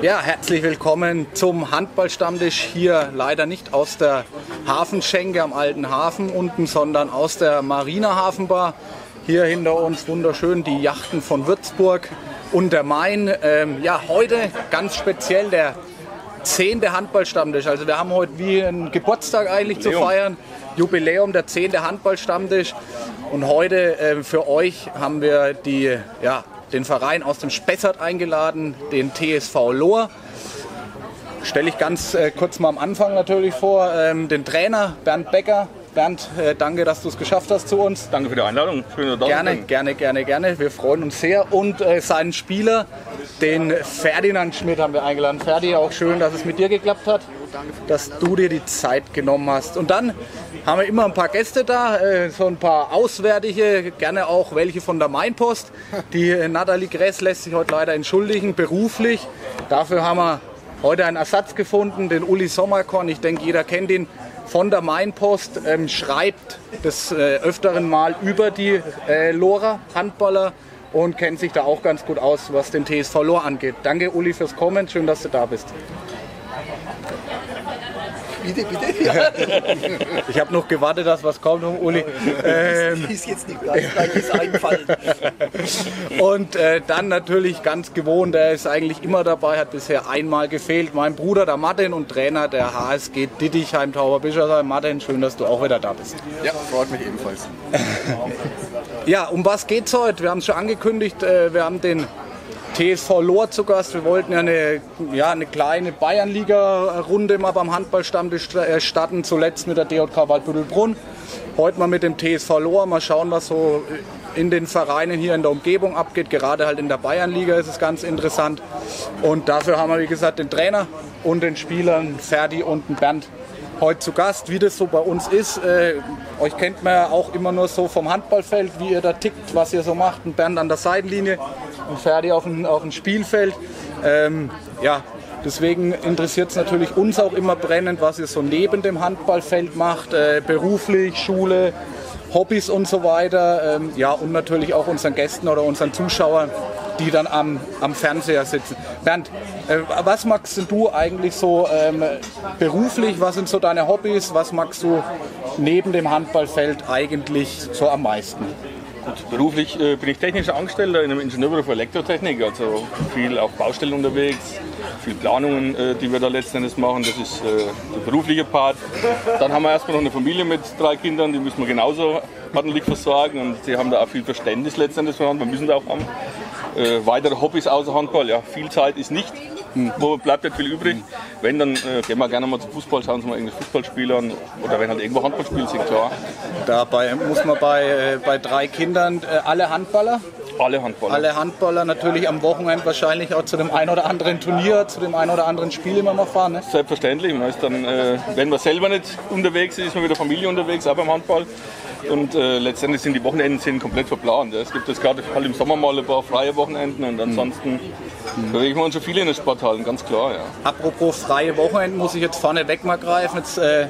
Ja, herzlich willkommen zum Handballstammtisch hier leider nicht aus der Hafenschenke am alten Hafen unten, sondern aus der Marina Hafenbar. Hier hinter uns wunderschön die Yachten von Würzburg und der Main. Ähm, ja, heute ganz speziell der zehnte Handballstammtisch. Also wir haben heute wie einen Geburtstag eigentlich zu feiern. Jubiläum, der zehnte Handballstammtisch. Und heute äh, für euch haben wir die, ja, den Verein aus dem Spessart eingeladen, den TSV Lohr. Stelle ich ganz äh, kurz mal am Anfang natürlich vor, ähm, den Trainer Bernd Becker. Bernd, äh, danke, dass du es geschafft hast zu uns. Danke für die Einladung. Schön, dass gerne, gerne, gerne, gerne. Wir freuen uns sehr. Und äh, seinen Spieler, den Ferdinand Schmidt, haben wir eingeladen. Ferdi, auch schön, dass es mit dir geklappt hat, dass du dir die Zeit genommen hast. Und dann haben wir immer ein paar Gäste da, äh, so ein paar Auswärtige, gerne auch welche von der Mainpost. Die äh, Nathalie Gress lässt sich heute leider entschuldigen, beruflich. Dafür haben wir heute einen Ersatz gefunden, den Uli Sommerkorn. Ich denke, jeder kennt ihn von der Mainpost, ähm, schreibt des äh, Öfteren mal über die äh, Lora Handballer und kennt sich da auch ganz gut aus, was den TSV Lohr angeht. Danke Uli fürs Kommen, schön, dass du da bist. Bitte, bitte. Ja. Ich habe noch gewartet, dass was kommt, Uli. Ähm, ist jetzt nicht gleich, gleich ist einfallen. Und äh, dann natürlich ganz gewohnt, der ist eigentlich immer dabei, hat bisher einmal gefehlt. Mein Bruder, der Martin und Trainer der HSG Dittichheim Tauber Bischofsheim. Martin, schön, dass du auch wieder da bist. Ja, freut mich ebenfalls. ja, um was geht's heute? Wir haben es schon angekündigt, äh, wir haben den TSV Lohr zu Gast. Wir wollten ja eine, ja, eine kleine Bayernliga-Runde mal beim Handballstammtisch äh, starten, zuletzt mit der DJK Waldbüttelbrunn. Heute mal mit dem TSV Lohr, mal schauen, was so in den Vereinen hier in der Umgebung abgeht. Gerade halt in der Bayernliga ist es ganz interessant. Und dafür haben wir, wie gesagt, den Trainer und den Spielern Ferdi und den Bernd heute zu Gast, wie das so bei uns ist. Äh, euch kennt man ja auch immer nur so vom Handballfeld, wie ihr da tickt, was ihr so macht. Und Bernd an der Seitenlinie und Ferdi auf dem, auf dem Spielfeld. Ähm, ja, deswegen interessiert es natürlich uns auch immer brennend, was ihr so neben dem Handballfeld macht, äh, beruflich, Schule, Hobbys und so weiter. Ähm, ja, und natürlich auch unseren Gästen oder unseren Zuschauern, die dann am, am Fernseher sitzen. Bernd, äh, was magst du eigentlich so ähm, beruflich? Was sind so deine Hobbys? Was magst du neben dem Handballfeld eigentlich so am meisten? Gut, beruflich äh, bin ich technischer Angestellter in einem Ingenieurbüro für Elektrotechnik, also viel auf Baustellen unterwegs, viel Planungen, äh, die wir da letzten Endes machen. Das ist äh, der berufliche Part. Dann haben wir erstmal noch eine Familie mit drei Kindern, die müssen wir genauso ordentlich versorgen und sie haben da auch viel Verständnis letzten Endes. Wir müssen da auch haben. Äh, weitere Hobbys außer Handball, ja, viel Zeit ist nicht. Wo bleibt nicht viel übrig? Wenn, dann äh, gehen wir gerne mal zum Fußball, schauen uns mal irgendeine Fußballspieler an. Oder wenn halt irgendwo Handball spielt, sind klar. Dabei muss man bei, äh, bei drei Kindern äh, alle Handballer alle Handballer. Alle Handballer natürlich am Wochenende wahrscheinlich auch zu dem einen oder anderen Turnier, zu dem einen oder anderen Spiel immer mal fahren. Ne? Selbstverständlich. Man ist dann, äh, wenn man selber nicht unterwegs ist, ist man mit der Familie unterwegs, auch beim Handball. Und äh, letztendlich sind die Wochenenden sind komplett verplant. Es gibt jetzt gerade halt im Sommer mal ein paar freie Wochenenden und ansonsten mhm. bewegen wir uns schon viele in den Sporthallen, ganz klar. Ja. Apropos freie Wochenenden, muss ich jetzt vorne weg mal greifen. Jetzt, äh,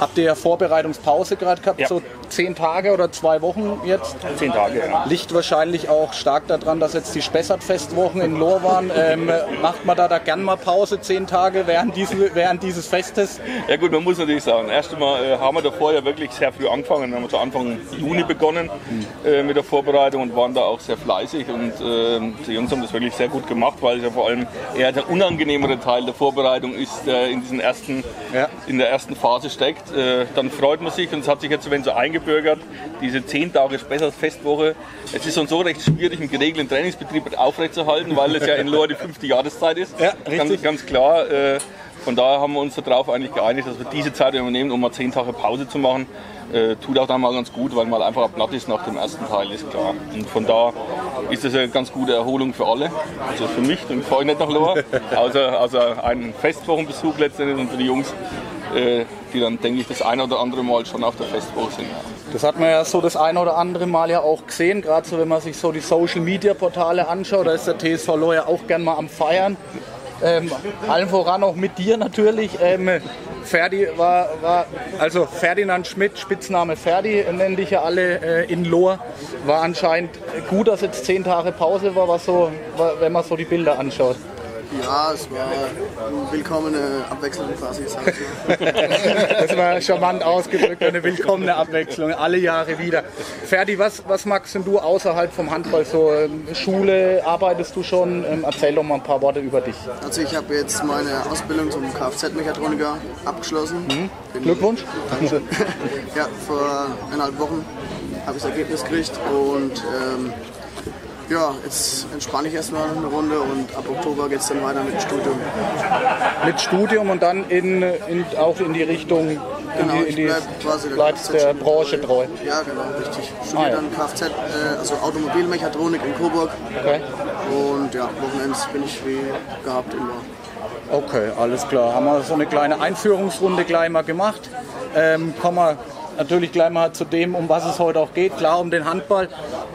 habt ihr ja Vorbereitungspause gerade gehabt, ja. so zehn Tage oder zwei Wochen jetzt. Zehn Tage, ja. Liegt wahrscheinlich auch stark daran, dass jetzt die Spessart-Festwochen in Lohr waren. Ähm, macht man da, da gern mal Pause, zehn Tage während, diese, während dieses Festes? Ja gut, man muss natürlich sagen, erst einmal äh, haben wir davor ja wirklich sehr früh angefangen. Wir haben zu Anfang Juni begonnen äh, mit der Vorbereitung und waren da auch sehr fleißig. Und äh, die Jungs haben das wirklich sehr gut gemacht, weil es ja vor allem eher der unangenehmere Teil der Vorbereitung ist, der in, diesen ersten, ja. in der ersten Phase steckt. Äh, dann freut man sich und es hat sich jetzt, wenn so eingebaut eingebürgert, diese 10 Tage Festwoche. Es ist uns so recht schwierig, einen geregelten Trainingsbetrieb aufrechtzuerhalten, weil es ja in Lohr die fünfte Jahreszeit ist. Ja, ganz, ganz klar. Äh, von daher haben wir uns darauf eigentlich geeinigt, dass wir diese Zeit übernehmen, um mal 10 Tage Pause zu machen. Äh, tut auch dann mal ganz gut, weil man einfach platt ist nach dem ersten Teil, ist klar. Und von da ist das eine ganz gute Erholung für alle. Also für mich, dann fahre ich nicht nach Lohr, außer, außer einen Festwochenbesuch letztendlich und für die Jungs die dann, denke ich, das ein oder andere Mal schon auf der Festwoche sind. Das hat man ja so das ein oder andere Mal ja auch gesehen, gerade so, wenn man sich so die Social Media Portale anschaut, da ist der TSV Lohr ja auch gern mal am Feiern. Ähm, allen voran auch mit dir natürlich. Ähm, Ferdi war, war, also Ferdinand Schmidt, Spitzname Ferdi, nennen dich ja alle äh, in Lohr, war anscheinend gut, dass jetzt zehn Tage Pause war, was so, wenn man so die Bilder anschaut. Ja, es war eine willkommene Abwechslung quasi. Das war charmant ausgedrückt, eine willkommene Abwechslung, alle Jahre wieder. Ferdi, was, was magst denn du außerhalb vom Handball so? ähm, Schule, arbeitest du schon? Ähm, Erzähl doch mal ein paar Worte über dich. Also ich habe jetzt meine Ausbildung zum Kfz-Mechatroniker abgeschlossen. Bin- Glückwunsch. Ja, vor eineinhalb Wochen habe ich das Ergebnis gekriegt und ähm, ja, jetzt entspanne ich erstmal eine Runde und ab Oktober geht es dann weiter mit dem Studium. Mit Studium und dann in, in, auch in die Richtung, in Genau, die, in ich die, bleib quasi der bleibst der Kfz-Schule Branche treu. Ja, genau, richtig. Ich studiere Ah, ja. dann Kfz, äh, also Automobilmechatronik in Coburg Okay. und ja, Wochenends bin ich wie gehabt immer. Okay, alles klar. Haben wir so eine kleine Einführungsrunde gleich mal gemacht. Ähm, kommen wir natürlich gleich mal zu dem, um was es heute auch geht. Klar, um den Handball.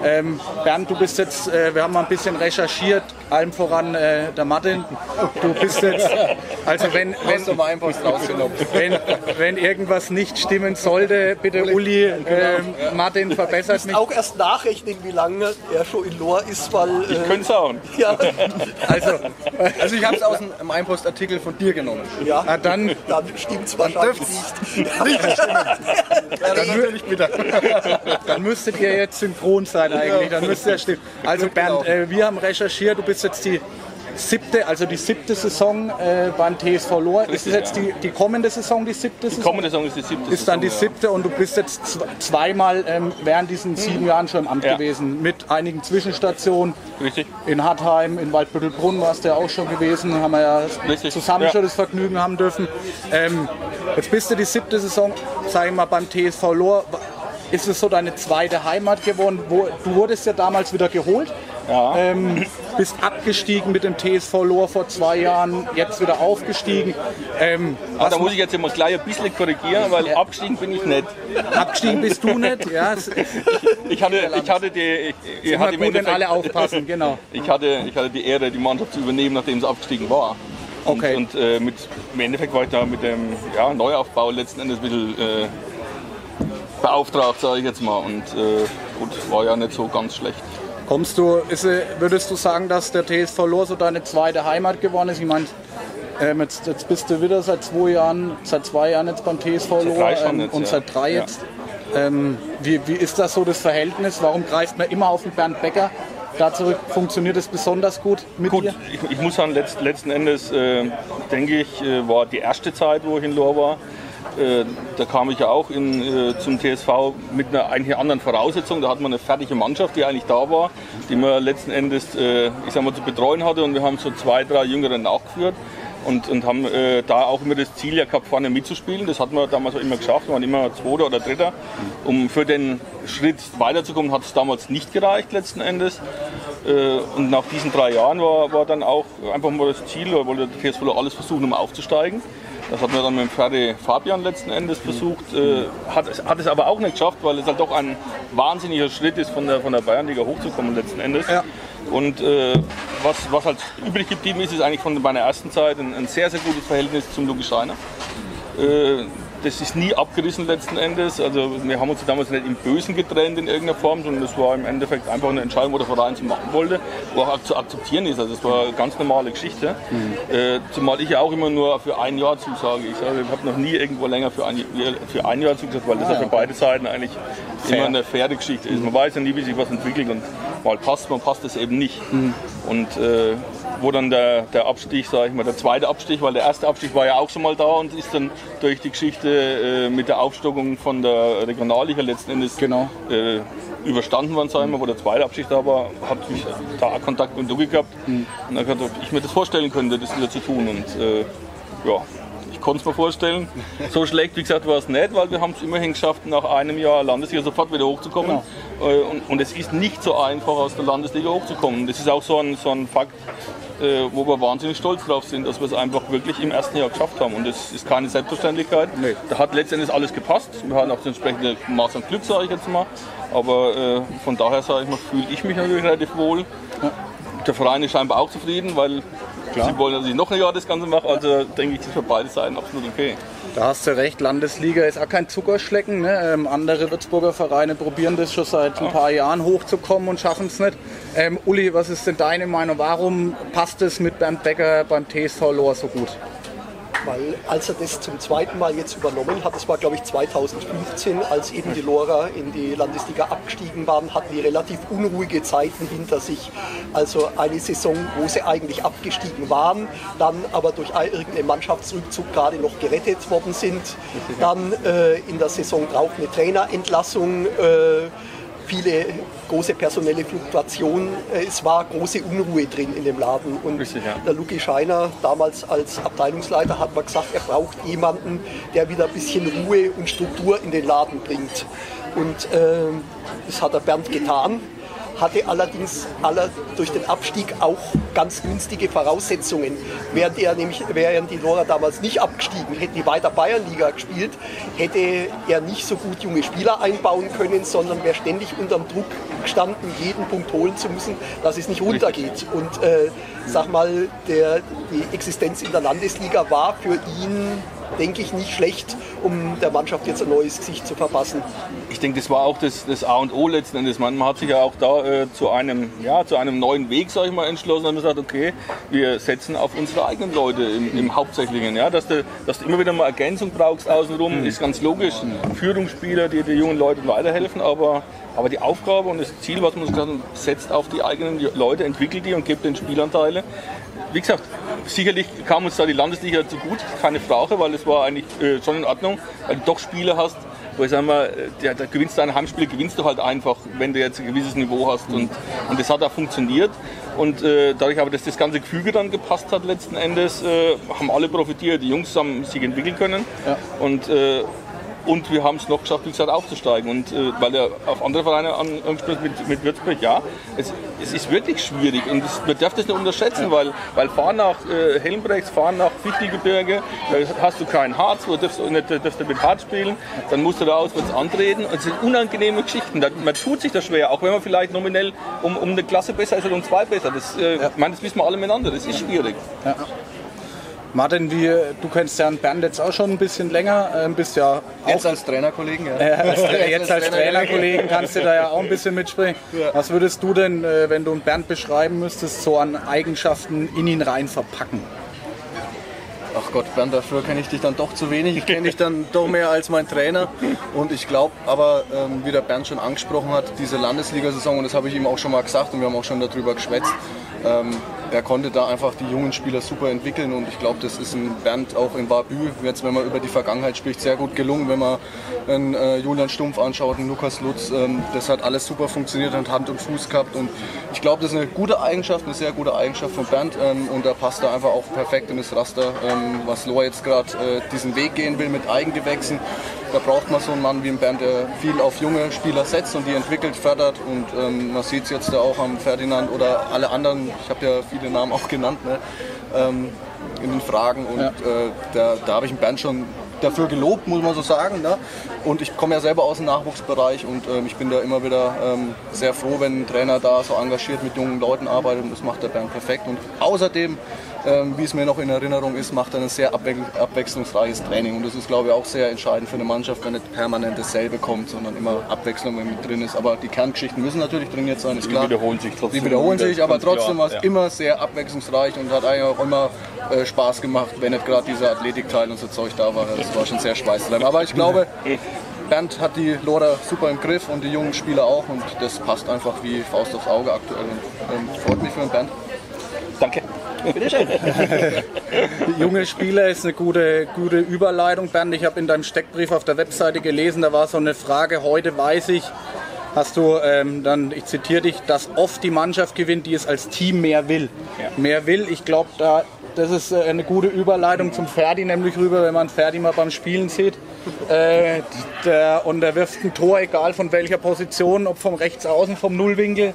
Ähm, Bernd, du bist jetzt, äh, wir haben mal ein bisschen recherchiert, allem voran äh, der Martin. Du bist jetzt, also wenn, wenn, wenn, wenn irgendwas nicht stimmen sollte, bitte Uli, ähm, Martin verbessert mich. Auch erst nachrechnen, wie lange er schon in Lohr ist, weil. Ich Äh, könnte sagen. ja, Also, Also ich habe es aus einem Einpostartikel von dir genommen. ja, äh, dann dann stimmt es wahrscheinlich nicht. Ja, dann. Dann müsstet ihr jetzt synchron sein eigentlich, dann müsste ja stimmen. Also Bernd, äh, wir haben recherchiert, du bist jetzt die siebte, also die siebte Saison äh, beim TSV Lohr. Ist es jetzt die, die kommende Saison die siebte Saison? Kommende Saison ist die siebte ist dann die siebte und du bist jetzt zw- zweimal ähm, während diesen sieben Jahren schon im Amt Ja. gewesen, mit einigen Zwischenstationen. ja. Richtig. In Hartheim, in Waldbüttelbrunn warst du ja auch schon gewesen, haben wir ja Richtig, zusammen ja. schon das Vergnügen haben dürfen. Ähm, jetzt bist du die siebte Saison, sag ich mal, beim TSV Lohr. Ist es so deine zweite Heimat geworden? Wo, du wurdest ja damals wieder geholt. Ja. Ähm, bist abgestiegen mit dem TSV Lohr vor zwei Jahren, jetzt wieder aufgestiegen. Ähm, Ah, da muss ich jetzt immer gleich ein bisschen korrigieren, weil abgestiegen bin ich nicht. abgestiegen bist du nicht? Ja, ist Ich hatte, ich hatte die, ich, ich hatte im gut, wenn alle aufpassen, genau. Ich hatte, ich hatte die Ehre, die Mannschaft zu übernehmen, nachdem sie abgestiegen war. Und, Okay. und äh, mit, im Endeffekt war ich da mit dem ja, Neuaufbau letzten Endes ein bisschen äh, beauftragt, sage ich jetzt mal. Und äh, gut, war ja nicht so ganz schlecht. Kommst du, ist, äh, würdest du sagen, dass der TSV Lohr so deine zweite Heimat geworden ist? Ich meine, ähm, jetzt, jetzt bist du wieder seit zwei Jahren, seit zwei Jahren jetzt beim TSV Lohr ähm, und ja. seit drei Ja. jetzt. Ähm, wie, wie ist das so das Verhältnis? Warum greift man immer auf den Bernd Becker? Da zurück funktioniert es besonders gut mit Gut, dir? ich, ich muss sagen, letzt, letzten Endes, äh, denke ich, äh, war die erste Zeit, wo ich in Lohr war. Äh, da kam ich ja auch in, äh, zum TSV mit einer eigentlich anderen Voraussetzung. Da hat man eine fertige Mannschaft, die eigentlich da war, die man letzten Endes äh, ich sag mal, zu betreuen hatte. Und wir haben so zwei, drei Jüngere nachgeführt und, und haben äh, da auch immer das Ziel ja gehabt, vorne mitzuspielen. Das hat man damals auch immer geschafft. Wir waren immer Zweiter oder Dritter. Um für den Schritt weiterzukommen, hat es damals nicht gereicht letzten Endes. Äh, Und nach diesen drei Jahren war, war dann auch einfach mal das Ziel, oder wollte der TSV alles versuchen, um aufzusteigen. Das hat man dann mit dem Ferdi Fabian letzten Endes versucht, äh, hat, es- hat es aber auch nicht geschafft, weil es halt doch ein wahnsinniger Schritt ist, von der, von der Bayernliga hochzukommen letzten Endes. Ja. Und äh, was, was halt übrig geblieben ist, ist eigentlich von meiner ersten Zeit ein, ein sehr, sehr gutes Verhältnis zum Luki Steiner. Äh, das ist nie abgerissen letzten Endes. Also wir haben uns damals nicht im Bösen getrennt in irgendeiner Form, sondern das war im Endeffekt einfach eine Entscheidung, wo der Verein so machen wollte, wo auch zu akzeptieren ist. Also das war eine ganz normale Geschichte. Äh, zumal ich ja auch immer nur für ein Jahr zusage. Ich, sage, ich habe noch nie irgendwo länger für ein, für ein Jahr zugesagt, weil das ja für beide Seiten eigentlich immer eine faire Geschichte ist. Man weiß ja nie, wie sich was entwickelt und mal passt, man passt es eben nicht. Und äh, wo dann der, der Abstich, sage ich mal, der zweite Abstich, weil der erste Abstich war ja auch schon mal da und ist dann durch die Geschichte äh, mit der Aufstockung von der Regionalliga letzten Endes Genau. äh, überstanden worden, sage ich mal, wo der zweite Abstich da war, hat ich da Kontakt mit Dugi gehabt. Und dann gesagt, ob ich mir das vorstellen könnte, das wieder zu tun und äh, ja, ich konnte es mir vorstellen. So schlecht, wie gesagt, war es nicht, weil wir haben es immerhin geschafft, nach einem Jahr Landesliga sofort wieder hochzukommen. Äh, Und, und es ist nicht so einfach, aus der Landesliga hochzukommen. Das ist auch so ein, so ein Fakt, äh, wo wir wahnsinnig stolz drauf sind, dass wir es einfach wirklich im ersten Jahr geschafft haben. Und das ist keine Selbstverständlichkeit. Nee. Da hat letztendlich alles gepasst. Wir hatten auch das entsprechende Maß an Glück, sage ich jetzt mal. Aber äh, von daher sage ich mal, fühle ich mich natürlich relativ wohl. Der Verein ist scheinbar auch zufrieden, weil sie wollen, dass ich noch ein Jahr das Ganze mache. Also denke ich, das ist für beide Seiten absolut okay. Da hast du recht, Landesliga ist auch kein Zuckerschlecken. Ne? Ähm, andere Würzburger Vereine probieren das schon seit ein paar Jahren hochzukommen und schaffen es nicht. Ähm, Uli, was ist denn deine Meinung? Warum passt es mit Bernd Becker beim TSV Lohr so gut? Weil als er das zum zweiten Mal jetzt übernommen hat, das war glaube ich 2015, als eben die Lora in die Landesliga abgestiegen waren, hatten die relativ unruhige Zeiten hinter sich. Also eine Saison, wo sie eigentlich abgestiegen waren, dann aber durch irgendeinen Mannschaftsrückzug gerade noch gerettet worden sind. Dann äh, in der Saison drauf eine Trainerentlassung. Äh, viele große personelle Fluktuation. Äh, es war große Unruhe drin in dem Laden. Und Richtig, ja. der Luki Scheiner, damals als Abteilungsleiter, hat man gesagt, er braucht jemanden, der wieder ein bisschen Ruhe und Struktur in den Laden bringt. Und äh, das hat der Bernd getan hatte allerdings aller, durch den Abstieg auch ganz günstige Voraussetzungen. Während, er nämlich, wären die Lora damals nicht abgestiegen, hätten die weiter Bayernliga gespielt, hätte er nicht so gut junge Spieler einbauen können, sondern wäre ständig unter dem Druck gestanden, jeden Punkt holen zu müssen, dass es nicht runtergeht. Und äh, sag mal, der, die Existenz in der Landesliga war für ihn denke ich, nicht schlecht, um der Mannschaft jetzt ein neues Gesicht zu verpassen. Ich denke, das war auch das, das A und O letzten Endes. Man, hat sich ja auch da äh, zu, einem, ja, zu einem neuen Weg, sage ich mal, entschlossen und gesagt, okay, wir setzen auf unsere eigenen Leute im, im Hauptsächlichen. Ja? Dass, du, dass du immer wieder mal Ergänzung brauchst außenrum, mhm. ist ganz logisch. Führungsspieler, die den jungen Leuten weiterhelfen, aber, aber die Aufgabe und das Ziel, was man gesagt hat, setzt auf die eigenen Leute, entwickelt die und gibt den Spielanteile wie gesagt, sicherlich kam uns da die Landesliga zu gut, keine Frage, weil es war eigentlich äh, schon in Ordnung, weil du doch Spiele hast, wo ich sage mal, der, der gewinnst deine Heimspiele, gewinnst du halt einfach, wenn du jetzt ein gewisses Niveau hast. Und, und das hat auch funktioniert. Und äh, dadurch aber, dass das ganze Gefüge dann gepasst hat letzten Endes, äh, haben alle profitiert. Die Jungs haben sich entwickeln können. Ja. Und äh, und wir haben es noch geschafft, wie gesagt, aufzusteigen. Und äh, weil er auf andere Vereine angesprochen mit, mit Würzburg, ja, es, es ist wirklich schwierig. Und das, man darf das nicht unterschätzen, weil, weil fahren nach äh, Helmbrechts, fahren nach Fichtelgebirge, da hast du kein Harz, wo darfst du nicht darfst du mit Harz spielen, dann musst du da auswärts antreten. Und es sind unangenehme Geschichten. Man tut sich das schwer, auch wenn man vielleicht nominell um, um eine Klasse besser ist oder um zwei besser. Das, äh, ja. meine, das wissen wir alle miteinander, das ist schwierig. Ja. Martin, wie, du kennst ja Bernd jetzt auch schon ein bisschen länger, äh, bist ja Jetzt als Trainerkollegen, ja. Äh, als, jetzt als Trainerkollegen kannst du da ja auch ein bisschen mitspringen. Ja. Was würdest du denn, äh, wenn du einen Bernd beschreiben müsstest, so an Eigenschaften in ihn rein verpacken? Ach Gott, Bernd, dafür kenne ich dich dann doch zu wenig. Ich kenne dich dann doch mehr als mein Trainer. Und ich glaube aber, ähm, wie der Bernd schon angesprochen hat, diese Landesliga-Saison, und das habe ich ihm auch schon mal gesagt und wir haben auch schon darüber geschwätzt, ähm, er konnte da einfach die jungen Spieler super entwickeln? Und ich glaube, das ist ein Bernd auch in Barbü, jetzt wenn man über die Vergangenheit spricht, sehr gut gelungen, wenn man einen äh, Julian Stumpf anschaut, einen Lukas Lutz, ähm, das hat alles super funktioniert, hat Hand und Fuß gehabt. Und ich glaube, das ist eine gute Eigenschaft, eine sehr gute Eigenschaft von Bernd ähm, und da passt er einfach auch perfekt in das Raster, ähm, was Lohr jetzt gerade äh, diesen Weg gehen will mit Eigengewächsen. Da braucht man so einen Mann wie einen Bernd, der viel auf junge Spieler setzt und die entwickelt, fördert. Und ähm, man sieht es jetzt da auch am Ferdinand oder alle anderen, ich habe ja viele Namen auch genannt, ne, ähm, in den Fragen. Und ja. äh, da, da habe ich einen Bernd schon dafür gelobt, muss man so sagen. Ne? Und ich komme ja selber aus dem Nachwuchsbereich und ähm, ich bin da immer wieder ähm, sehr froh, wenn ein Trainer da so engagiert mit jungen Leuten arbeitet und das macht der Bernd perfekt. Und außerdem ähm, wie es mir noch in Erinnerung ist, macht er ein sehr abwechslungsreiches Training. Und das ist, glaube ich, auch sehr entscheidend für eine Mannschaft, wenn nicht permanent dasselbe kommt, sondern immer Abwechslung mit drin ist. Aber die Kerngeschichten müssen natürlich trainiert sein, ist klar. Die wiederholen sich trotzdem. Die wiederholen sich, aber trotzdem war es ja. immer sehr abwechslungsreich und hat eigentlich auch immer äh, Spaß gemacht, wenn nicht gerade dieser Athletikteil und so Zeug da war. Das war schon sehr schweißtreibend. Aber ich glaube, Bernd hat die Lora super im Griff und die jungen Spieler auch und das passt einfach wie Faust aufs Auge aktuell. Und, ähm, freut mich für den Bernd. Danke. Bitteschön. Junge Spieler ist eine gute, gute Überleitung, Bernd. Ich habe in deinem Steckbrief auf der Webseite gelesen, da war so eine Frage, heute weiß ich, hast du ähm, dann, ich zitiere dich, dass oft die Mannschaft gewinnt, die es als Team mehr will. Ja. Mehr will, ich glaube, da, das ist äh, eine gute Überleitung zum Ferdi, nämlich rüber, wenn man Ferdi mal beim Spielen sieht. Äh, der, und er wirft ein Tor, egal von welcher Position, ob vom Rechtsaußen, vom Nullwinkel,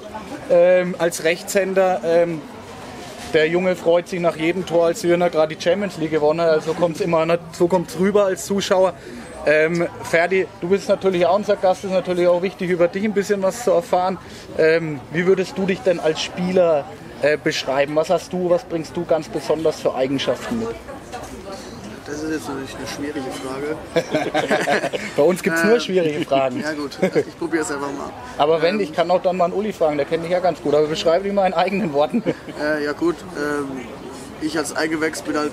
ähm, als Rechtshänder. Der Junge freut sich nach jedem Tor, als Jürner gerade die Champions League gewonnen hat. Also kommt es immer so kommt's rüber als Zuschauer. Ähm, Ferdi, du bist natürlich auch unser Gast, ist natürlich auch wichtig, über dich ein bisschen was zu erfahren. Ähm, wie würdest du dich denn als Spieler äh, beschreiben? Was hast du, was bringst du ganz besonders für Eigenschaften mit? Das ist jetzt natürlich eine schwierige Frage. Bei uns gibt es nur schwierige Fragen. Ja gut, ich probiere es einfach mal. Aber wenn, ich kann auch dann mal einen Uli fragen, der kennt dich ja ganz gut. Aber beschreibe dich mal in eigenen Worten. Äh, ja gut, ähm, ich als Eigewächs bin halt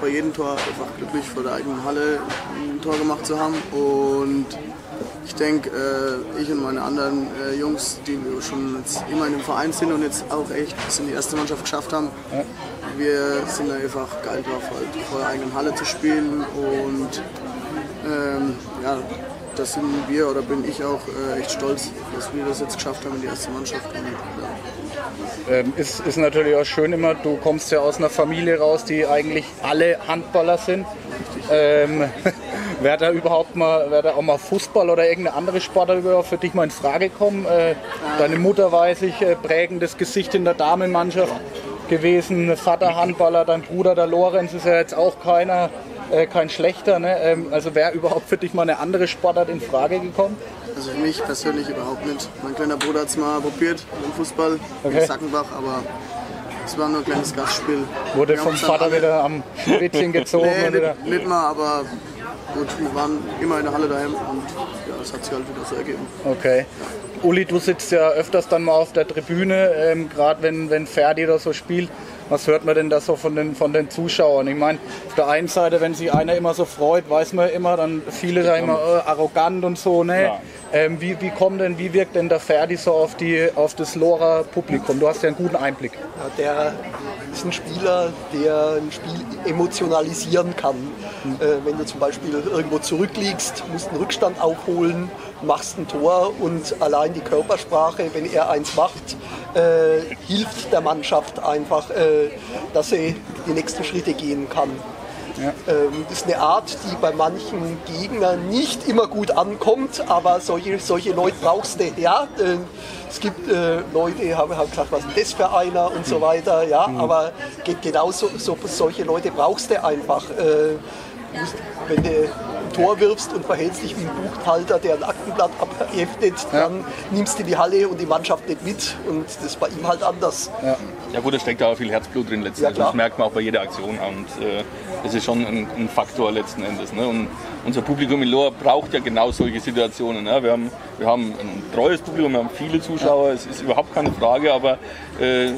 bei jedem Tor einfach glücklich vor der eigenen Halle ein Tor gemacht zu haben. Und ich denke, äh, ich und meine anderen äh, Jungs, die wir schon jetzt immer in dem Verein sind und jetzt auch echt bis in die erste Mannschaft geschafft haben, wir sind einfach geil drauf, halt vor der eigenen Halle zu spielen. Und ähm, ja, das sind wir oder bin ich auch äh, echt stolz, dass wir das jetzt geschafft haben in die erste Mannschaft. Und, ja. Ähm, ist, ist natürlich auch schön immer, du kommst ja aus einer Familie raus, die eigentlich alle Handballer sind. Ähm, wäre da überhaupt mal, wäre da auch mal Fußball oder irgendeine andere Sportart überhaupt für dich mal in Frage kommen? Äh, deine Mutter weiß ich, äh, prägendes Gesicht in der Damenmannschaft gewesen, Vater Handballer, dein Bruder der Lorenz ist ja jetzt auch keiner, äh, kein schlechter. Ne? Ähm, also wäre überhaupt für dich mal eine andere Sportart in Frage gekommen? Also für mich persönlich überhaupt nicht. Mein kleiner Bruder hat es mal probiert im Fußball Okay. in Sackenbach, aber es war nur ein kleines Gastspiel. Wurde vom Vater wieder am Schwitzchen gezogen? Nee, nicht, nicht mal, aber gut, wir waren immer in der Halle daheim und ja, das hat sich halt wieder so ergeben. Okay. Uli, du sitzt ja öfters dann mal auf der Tribüne, ähm, gerade wenn, wenn Ferdi oder so spielt. Was hört man denn da so von den, von den Zuschauern? Ich meine, auf der einen Seite, wenn sich einer immer so freut, weiß man immer, dann viele sagen immer äh, arrogant und so. Ne? Ja. Ähm, wie, wie kommt denn, wie wirkt denn der Ferdi so auf, die, auf das Lora Publikum? Du hast ja einen guten Einblick. Ja, der ist ein Spieler, der ein Spiel emotionalisieren kann. Äh, wenn du zum Beispiel irgendwo zurückliegst, musst einen Rückstand aufholen, machst ein Tor und allein die Körpersprache, wenn er eins macht, äh, hilft der Mannschaft einfach, äh, dass sie die nächsten Schritte gehen kann. Ähm, das ist eine Art, die bei manchen Gegnern nicht immer gut ankommt, aber solche, solche Leute brauchst du. Ja? Äh, Es gibt äh, Leute, die haben, haben gesagt, was ist das für einer und so weiter. Ja? Aber geht genauso, so, solche Leute brauchst du einfach. Äh, musst- wenn du ein Tor wirfst und verhältst dich wie ein Buchhalter, der ein Aktenblatt abheftet, dann nimmst du die Halle und die Mannschaft nicht mit. Und das ist bei ihm halt anders. Ja gut, da steckt auch viel Herzblut drin letzten Ja, Endes. Das merkt man auch bei jeder Aktion und äh, das ist schon ein, ein Faktor letzten Endes. Ne? Und unser Publikum in Lohr braucht ja genau solche Situationen. Ne? Wir, haben, wir haben ein treues Publikum, wir haben viele Zuschauer, es ist überhaupt keine Frage, aber äh,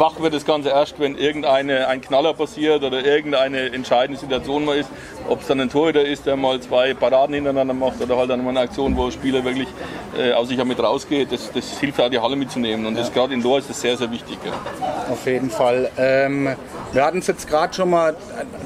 wach wird das Ganze erst, wenn irgendeine ein Knaller passiert oder irgendeine entscheidende Situation mal ist. Ob es dann ein Torhüter ist, der mal zwei Paraden hintereinander macht oder halt dann mal eine Aktion, wo ein Spieler wirklich äh, aus sich mit rausgeht, das, das hilft auch die Halle mitzunehmen. Und das gerade in Lohr ist das sehr, sehr wichtig. Ja. Auf jeden Fall. Ähm, wir hatten es jetzt gerade schon mal,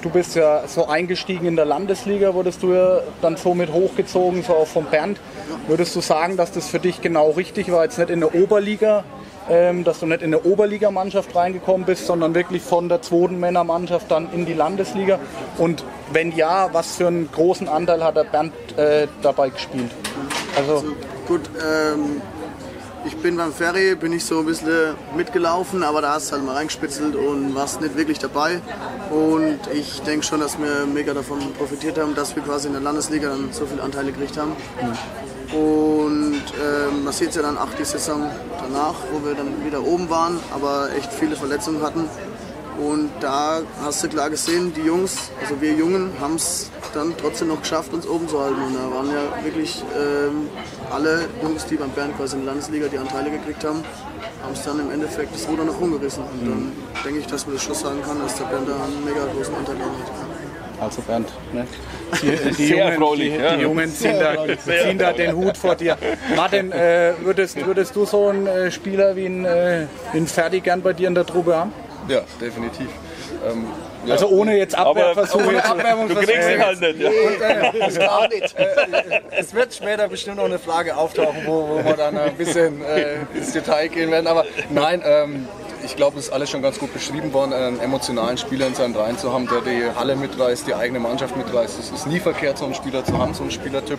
du bist ja so eingestiegen in der Landesliga, wurdest du ja dann so mit hochgezogen, so auch von Bernd. Würdest du sagen, dass das für dich genau richtig war, jetzt nicht in der Oberliga, ähm, dass du nicht in eine Oberligamannschaft reingekommen bist, sondern wirklich von der zweiten Männermannschaft dann in die Landesliga? Und wenn ja, was für einen großen Anteil hat der Bernd äh, dabei gespielt? Also, Gut, ähm, ich bin beim Ferry, bin ich so ein bisschen mitgelaufen, aber da hast du halt mal reingespitzelt und warst nicht wirklich dabei. Und ich denke schon, dass wir mega davon profitiert haben, dass wir quasi in der Landesliga dann so viele Anteile gekriegt haben. Und ähm, man sieht es ja dann auch die Saison danach, wo wir dann wieder oben waren, aber echt viele Verletzungen hatten. Und da hast du klar gesehen, die Jungs, also wir Jungen, haben es dann trotzdem noch geschafft, uns oben zu halten. Und da waren ja wirklich ähm, alle Jungs, die beim Bern quasi in der Landesliga die Anteile gekriegt haben, haben es dann im Endeffekt das Ruder nach oben gerissen. Und dann denke ich, dass man das schon sagen kann, dass der Bern da einen mega großen Anteil hat. Also Bernd, ne? die, die, Jungen, erfreulich, die, ja. die Jungen ziehen da, ziehen da den Hut vor dir. Martin, äh, würdest, würdest du so einen äh, Spieler wie einen, äh, einen Ferdi gern bei dir in der Truppe haben? Ja, definitiv. Ähm, ja. Also ohne jetzt Abwehrversuche. ohne zu- Du kriegst ihn halt nicht. Ja. Das gar nicht. es wird später bestimmt noch eine Frage auftauchen, wo, wo wir dann ein bisschen äh, ins Detail gehen werden. Aber nein, ähm, ich glaube, es ist alles schon ganz gut beschrieben worden, einen emotionalen Spieler in seinen Reihen zu haben, der die Halle mitreißt, die eigene Mannschaft mitreißt. Es ist nie verkehrt, so einen Spieler zu haben, so einen Spielertyp.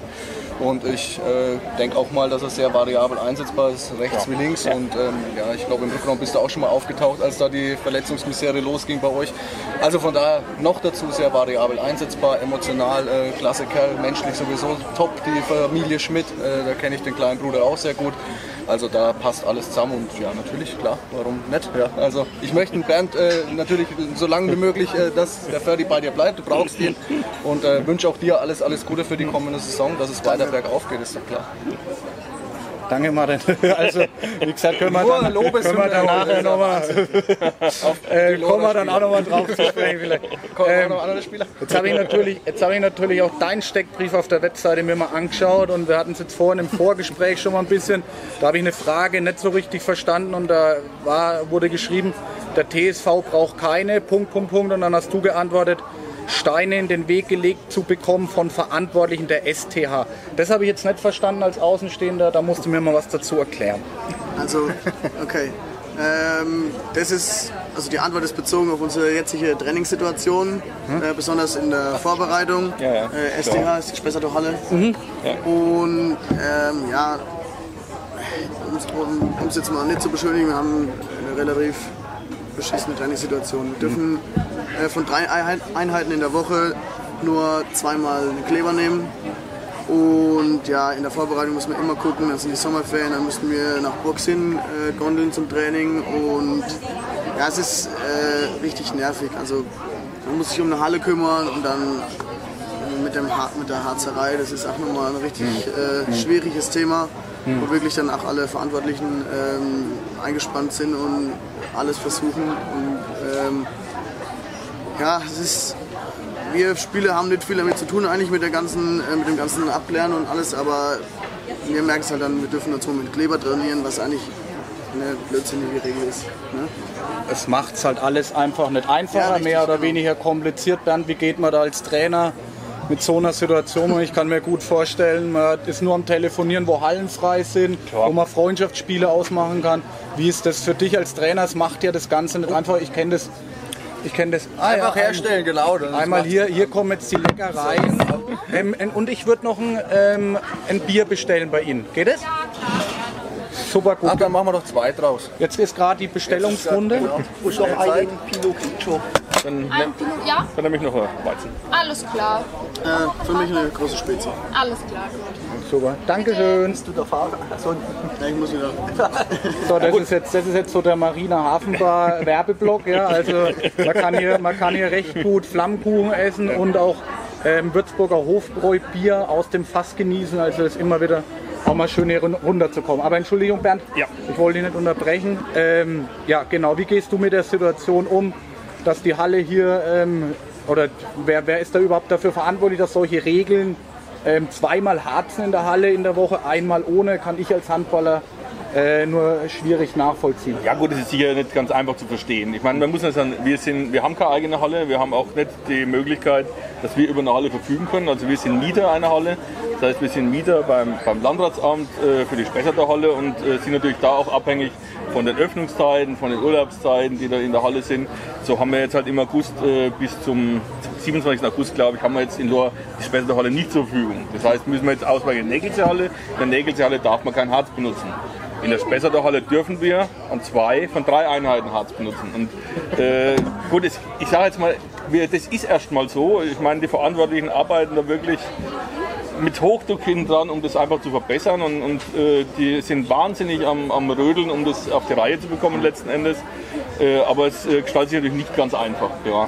Und ich äh, denke auch mal, dass er sehr variabel einsetzbar ist, rechts wie links. Und ähm, ja, ich glaube, im Rückraum bist du auch schon mal aufgetaucht, als da die Verletzungsmisere losging bei euch. Also von daher noch dazu sehr variabel einsetzbar, emotional, äh, klasse Kerl, menschlich sowieso top. Die Familie Schmidt, äh, da kenne ich den kleinen Bruder auch sehr gut. Also da passt alles zusammen und ja, natürlich, klar, warum nicht? Ja, also ich möchte Bernd äh, natürlich so lange wie möglich, äh, dass der Ferdi bei dir bleibt. Du brauchst ihn und äh, wünsche auch dir alles, alles Gute für die kommende Saison, dass es weiter bergauf geht, ist doch klar. Danke, Martin. Also, wie gesagt, können wir dann, können wir dann nachher nochmal, äh, kommen wir dann auch nochmal drauf zu sprechen vielleicht. Ähm, noch andere Spieler? Jetzt habe ich, natürlich, jetzt hab ich natürlich auch deinen Steckbrief auf der Webseite mir mal angeschaut und wir hatten es jetzt vorhin im Vorgespräch schon mal ein bisschen. Da habe ich eine Frage nicht so richtig verstanden und da war, wurde geschrieben, der TSV braucht keine, Punkt, Punkt, Punkt. Und dann hast du geantwortet, Steine in den Weg gelegt zu bekommen von Verantwortlichen der STH. Das habe ich jetzt nicht verstanden als Außenstehender, da musst du mir mal was dazu erklären. Also, okay. Ähm, das ist, also die Antwort ist bezogen auf unsere jetzige Trainingssituation, äh, besonders in der Vorbereitung. Ja, ja, Äh, STH ist die Spessartor-Halle. Ja. Und ähm, ja, um es jetzt mal nicht zu beschönigen, wir haben eine relativ beschissene Trainingssituation. Wir dürfen äh, von drei Einheit- Einheiten in der Woche nur zweimal einen Kleber nehmen. Und ja, in der Vorbereitung müssen wir immer gucken, dann sind die Sommerferien, dann müssen wir nach Burgs hin, äh, gondeln zum Training und ja, es ist äh, richtig nervig. Also man muss sich um eine Halle kümmern und dann mit, dem, mit der Harzerei, das ist auch nochmal ein richtig äh, schwieriges Thema, wo wirklich dann auch alle Verantwortlichen ähm, eingespannt sind und alles versuchen. Und, ähm, ja, es ist, wir Spieler haben nicht viel damit zu tun, eigentlich mit, der ganzen, äh, mit dem ganzen Abklären und alles, aber wir merken es halt dann, wir dürfen nur mit Kleber trainieren, was eigentlich eine blödsinnige Regel ist. Ne? Es macht es halt alles einfach nicht Ja, einfacher, richtig, mehr oder genau. weniger kompliziert. Bernd, wie geht man da als Trainer mit so einer Situation? Und ich kann mir gut vorstellen, man ist nur am Telefonieren, wo Hallen frei sind, wo man Freundschaftsspiele ausmachen kann. Wie ist das für dich als Trainer? Es macht ja das Ganze nicht einfach. Ich kenne das. Ich kenne das. Ah, Einfach ja, herstellen, genau. das Einmal hier, hier kommen jetzt die Leckereien. Ähm, und ich würde noch ein, ähm, ein Bier bestellen bei Ihnen. Geht es? Super gut. Ach, dann machen wir doch zwei draus. Jetzt ist gerade die Bestellungsrunde. Und noch einen Pinot Grigio. Dann, Ein Pinot, ja? dann nehme ich noch ein Weizen. Alles klar. Äh, für mich eine große Spezi. Alles klar. Super. Dankeschön. Du der Fahrer. Ja, ich muss wieder. So, das ist jetzt, das ist jetzt so der Marina Hafenbar Werbeblock. Ja, also man kann hier, man kann hier recht gut Flammkuchen essen und auch ähm, Würzburger Hofbräu-Bier aus dem Fass genießen. Also es ist immer wieder auch mal schön hier run- runterzukommen. Aber Entschuldigung, Bernd, Ja. ich wollte dich nicht unterbrechen. Ähm, ja, genau. Wie gehst du mit der Situation um, dass die Halle hier ähm, oder wer, wer ist da überhaupt dafür verantwortlich, dass solche Regeln ähm, zweimal Harzen in der Halle in der Woche, einmal ohne, kann ich als Handballer äh, nur schwierig nachvollziehen. Ja gut, das ist sicher nicht ganz einfach zu verstehen. Ich meine, man muss ja sagen, wir, sind, wir haben keine eigene Halle, wir haben auch nicht die Möglichkeit, dass wir über eine Halle verfügen können. Also wir sind Mieter einer Halle, das heißt wir sind Mieter beim, beim Landratsamt äh, für die Spessarter Halle und äh, sind natürlich da auch abhängig von den Öffnungszeiten, von den Urlaubszeiten, die da in der Halle sind. So haben wir jetzt halt im August äh, bis zum 27. August, glaube ich, haben wir jetzt in Lohr die Spessarter Halle nicht zur Verfügung. Das heißt, müssen wir jetzt ausweichen in die Nägelse Halle. In der Nägelse Halle darf man kein Harz benutzen. In der Spessarter Halle dürfen wir an zwei von drei Einheiten Harz benutzen. Und äh, gut, es, ich sage jetzt mal, wir, das ist erstmal so. Ich meine, die Verantwortlichen arbeiten da wirklich mit Hochdruck hinten dran, um das einfach zu verbessern. Und, und äh, die sind wahnsinnig am, am Rödeln, um das auf die Reihe zu bekommen letzten Endes. Äh, aber es äh, gestaltet sich natürlich nicht ganz einfach. Ja.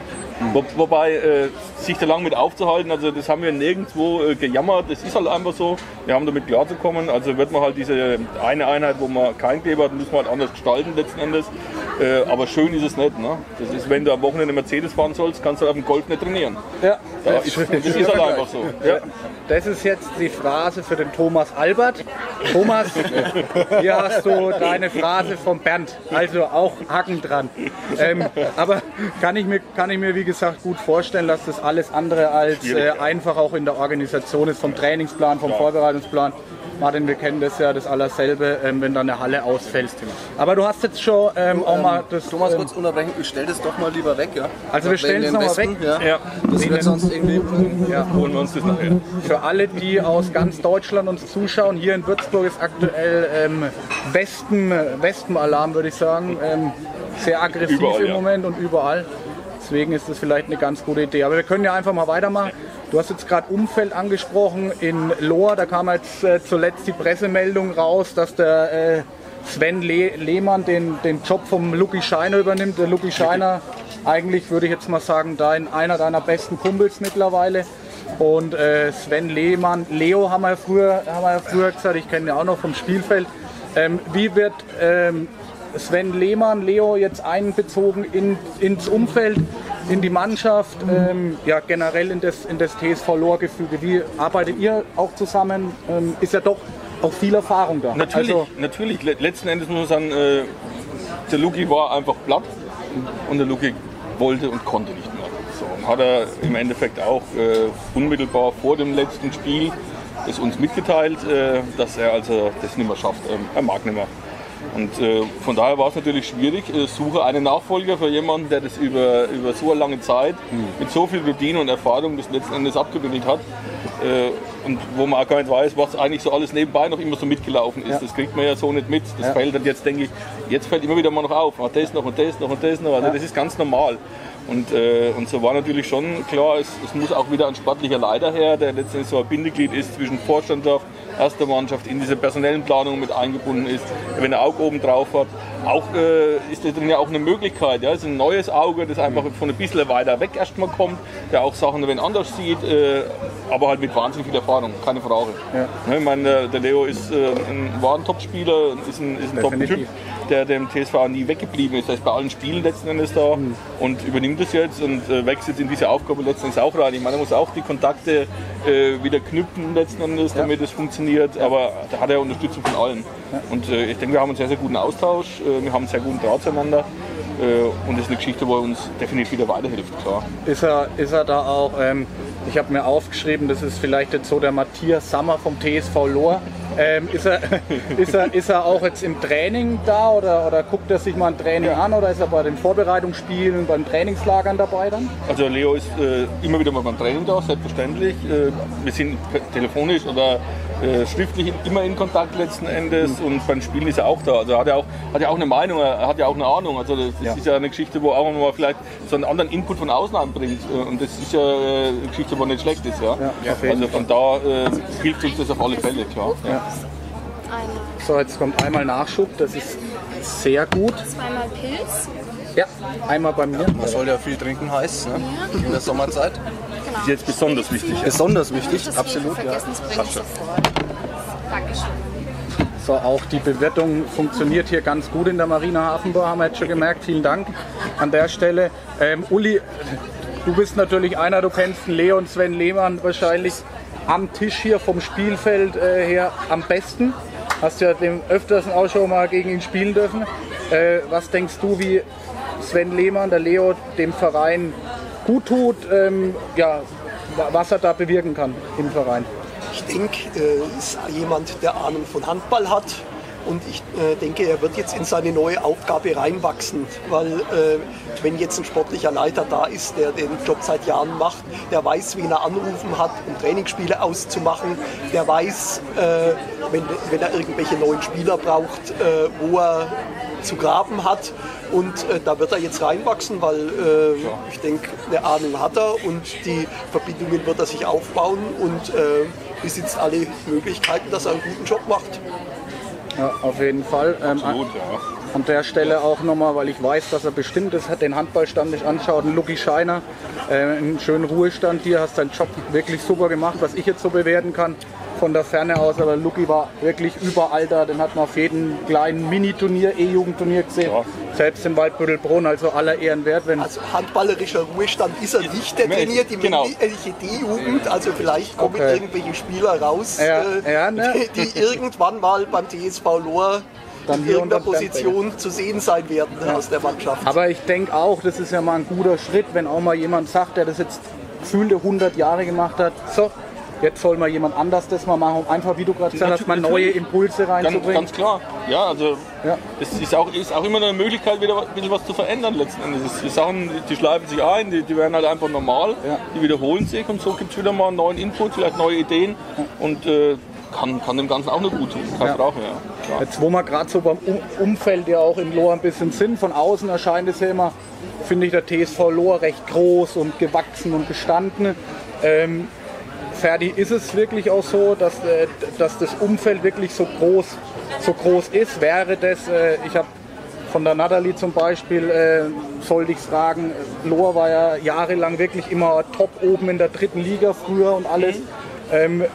Wo, wobei, äh, sich da lang mit aufzuhalten, also das haben wir nirgendwo äh, gejammert, das ist halt einfach so. Wir haben damit klarzukommen. Also wird man halt diese eine Einheit, wo man kein Kleber hat, muss man halt anders gestalten letzten Endes. Äh, aber schön ist es nicht. Ne? Das ist, wenn du am Wochenende Mercedes fahren sollst, kannst du halt auf dem Golf nicht trainieren. Ja, Ja, ist, das ist halt einfach so. Ja. Das ist jetzt die Phrase für den Thomas Albert. Thomas, hier hast du deine Phrase von Bernd. Also auch Haken dran. Ähm, aber kann ich, mir, kann ich mir, wie gesagt, gut vorstellen, dass das alles andere als äh, einfach auch in der Organisation ist, vom Trainingsplan, vom Vorbereitungsplan. Martin, wir kennen das ja, das allerselbe, ähm, wenn dann eine Halle ausfällt. Aber du hast jetzt schon ähm, auch mal das... Thomas, ähm, kurz unterbrechen, ich stell das doch mal lieber weg, ja? Also wir stellen es den noch mal Wespen, Ja. Ja. Das wird sonst irgendwie... ja. Holen wir uns das nachher. Für alle, die aus ganz Deutschland uns zuschauen, hier in Würzburg ist aktuell ähm, Wespen, Wespenalarm, würde ich sagen. Ähm, sehr aggressiv Überall, im ja. Moment und überall. Deswegen ist das vielleicht eine ganz gute Idee. Aber wir können ja einfach mal weitermachen. Du hast jetzt gerade Umfeld angesprochen in Lohr. Da kam jetzt äh, zuletzt die Pressemeldung raus, dass der äh, Sven Le Lehmann den, den Job vom Lucky Scheiner übernimmt. Der Lucky Scheiner, eigentlich würde ich jetzt mal sagen, dein, einer deiner besten Kumpels mittlerweile. Und äh, Sven Lehmann, Leo haben wir, ja früher, haben wir ja früher gesagt, ich kenne ihn ja auch noch vom Spielfeld. Ähm, wie wird ähm, Sven Lehmann, Leo jetzt einbezogen in, ins Umfeld, in die Mannschaft, ähm, ja generell in das, in das TSV Lohr-Gefüge? Wie arbeitet ihr auch zusammen? Ähm, ist ja doch auch viel Erfahrung da. Natürlich, Also, natürlich. Le- Letzten Endes muss man sagen, äh, der Luki war einfach platt und der Luki wollte und konnte nicht mehr. So, und hat er im Endeffekt auch äh, unmittelbar vor dem letzten Spiel es uns mitgeteilt, äh, dass er also das nicht mehr schafft. Ähm, er mag nicht mehr. Und äh, von daher war es natürlich schwierig. Äh, suche einen Nachfolger für jemanden, der das über, über so eine lange Zeit mit so viel Routine und Erfahrung bis letzten Endes abgebildet hat. Äh, und wo man auch gar nicht weiß, was eigentlich so alles nebenbei noch immer so mitgelaufen ist. Ja. Das kriegt man ja so nicht mit. Das Ja. fällt dann jetzt, denke ich, jetzt fällt immer wieder mal noch auf. Ah, das noch und das noch und das noch. Also das ist ganz normal. Und, äh, und so war natürlich schon klar, es, es muss auch wieder ein sportlicher Leiter her, der letztendlich so ein Bindeglied ist zwischen Vorstandschaft, erster Mannschaft, in diese personellen Planung mit eingebunden ist, wenn er Auge oben drauf hat. Auch äh, ist da drin ja auch eine Möglichkeit, ja, es ist ein neues Auge, das einfach von ein bisschen weiter weg erstmal kommt, der auch Sachen wenig anders sieht, äh, aber halt mit wahnsinnig viel Erfahrung, keine Frage. Ne, ich meine, der, der Leo ist äh, ein, war ein Top-Spieler, ist ein, ist ein Top-Typ. Der dem TSV nie weggeblieben ist. Er ist bei allen Spielen letzten Endes da Mhm. und übernimmt es jetzt und äh, wächst jetzt in diese Aufgabe letzten Endes auch rein. Ich meine, er muss auch die Kontakte äh, wieder knüpfen letzten Endes, damit es funktioniert, aber da hat er Unterstützung von allen. Und äh, ich denke, wir haben einen sehr, sehr guten Austausch, äh, wir haben einen sehr guten Draht zueinander äh, und das ist eine Geschichte, wo er uns definitiv wieder weiterhilft, klar. ist er, ist er da auch, ähm, ich habe mir aufgeschrieben, das ist vielleicht jetzt so der Matthias Sammer vom TSV Lohr. Ähm, ist, er, ist, er, ist er auch jetzt im Training da oder, oder guckt er sich mal ein Training an oder ist er bei den Vorbereitungsspielen, beim Trainingslagern dabei dann? Also Leo ist äh, immer wieder mal beim Training da, selbstverständlich. Äh, wir sind telefonisch oder äh, schriftlich immer in Kontakt letzten Endes und beim Spielen ist er auch da. Also er hat ja auch, hat ja auch eine Meinung, er hat ja auch eine Ahnung. Also das, das Ja. ist ja eine Geschichte, wo auch mal vielleicht so einen anderen Input von außen anbringt. Äh, Und das ist ja äh, eine Geschichte, wo nicht schlecht ist. Ja? Ja, also von da äh, hilft uns das auf alle Fälle, klar. So, jetzt kommt einmal Nachschub, das ist sehr gut. Zweimal Pilz. Ja, einmal bei mir. Man soll ja viel trinken heiß, ne? in der Sommerzeit. Ist jetzt besonders wichtig. Ja. Besonders wichtig, Das absolut. Ja. So, auch die Bewirtung funktioniert hier ganz gut in der Marina Hafenbar, haben wir jetzt schon gemerkt. Vielen Dank an der Stelle. Ähm, Uli, du bist natürlich einer, du kennst den Leo und Sven Lehmann wahrscheinlich am Tisch hier vom Spielfeld äh, her am besten. Hast ja dem öfters auch schon mal gegen ihn spielen dürfen. Äh, was denkst du, wie Sven Lehmann, der Leo, dem Verein gut tut, ähm, ja, wa- was er da bewirken kann im Verein? Ich denke, äh, ist jemand, der Ahnung von Handball hat. Und ich äh, denke, er wird jetzt in seine neue Aufgabe reinwachsen, weil äh, wenn jetzt ein sportlicher Leiter da ist, der den Job seit Jahren macht, der weiß, wen er anrufen hat, um Trainingsspiele auszumachen, der weiß, äh, wenn, wenn er irgendwelche neuen Spieler braucht, äh, wo er zu graben hat. Und äh, da wird er jetzt reinwachsen, weil äh, ich denke, eine Ahnung hat er und die Verbindungen wird er sich aufbauen und äh, besitzt alle Möglichkeiten, dass er einen guten Job macht. Ja, auf jeden Fall. Ähm, Gut, ja. An der Stelle auch nochmal, weil ich weiß, dass er bestimmt ist, hat den Handballstand nicht anschaut. Ein Lucky Scheiner, äh, einen schönen Ruhestand hier, hast deinen Job wirklich super gemacht, was ich jetzt so bewerten kann von der Ferne aus. Aber Lucky war wirklich überall da, den hat man auf jedem kleinen Mini-Turnier, E-Jugendturnier gesehen. Ja. Selbst in Waldbüttelbrunn, also aller Ehren wert. Wenn, Also handballerischer Ruhestand ist er nicht, der trainiert die genau. männliche D-Jugend, also vielleicht kommen Okay. irgendwelche Spieler raus, Ja, äh, ja, ne? die, die irgendwann mal beim TSV Lohr Dann in hier irgendeiner Position zu sehen sein werden aus der Mannschaft. Aber ich denke auch, das ist ja mal ein guter Schritt, wenn auch mal jemand sagt, der das jetzt gefühlte 100 Jahre gemacht hat, so, jetzt soll mal jemand anders das mal machen, um einfach, wie du gerade gesagt hast, mal neue. Impulse Ganz, reinzubringen. ganz klar. Ja, also Ja. es ist auch, ist auch immer eine Möglichkeit, wieder ein bisschen was zu verändern letzten Endes. Es- Die Sachen, die schleifen sich ein, die, die werden halt einfach normal, Ja. die wiederholen sich und so gibt es wieder mal einen neuen Input, vielleicht neue Ideen und äh, kann, kann dem Ganzen auch nur gut tun. Keine Ja. Frage, ja. Klar. Jetzt, wo wir gerade so beim um Umfeld ja auch in Lohr ein bisschen sind, von außen erscheint es ja immer, finde ich, der TSV Lohr recht groß und gewachsen und gestanden. Ähm, Ferdi, ist es wirklich auch so, dass, äh, dass das Umfeld wirklich so groß, so groß ist? Wäre das, äh, ich habe von der Natalie zum Beispiel, äh, sollte ich fragen, Lohr war ja jahrelang wirklich immer top oben in der dritten Liga früher und alles. Ähm, g-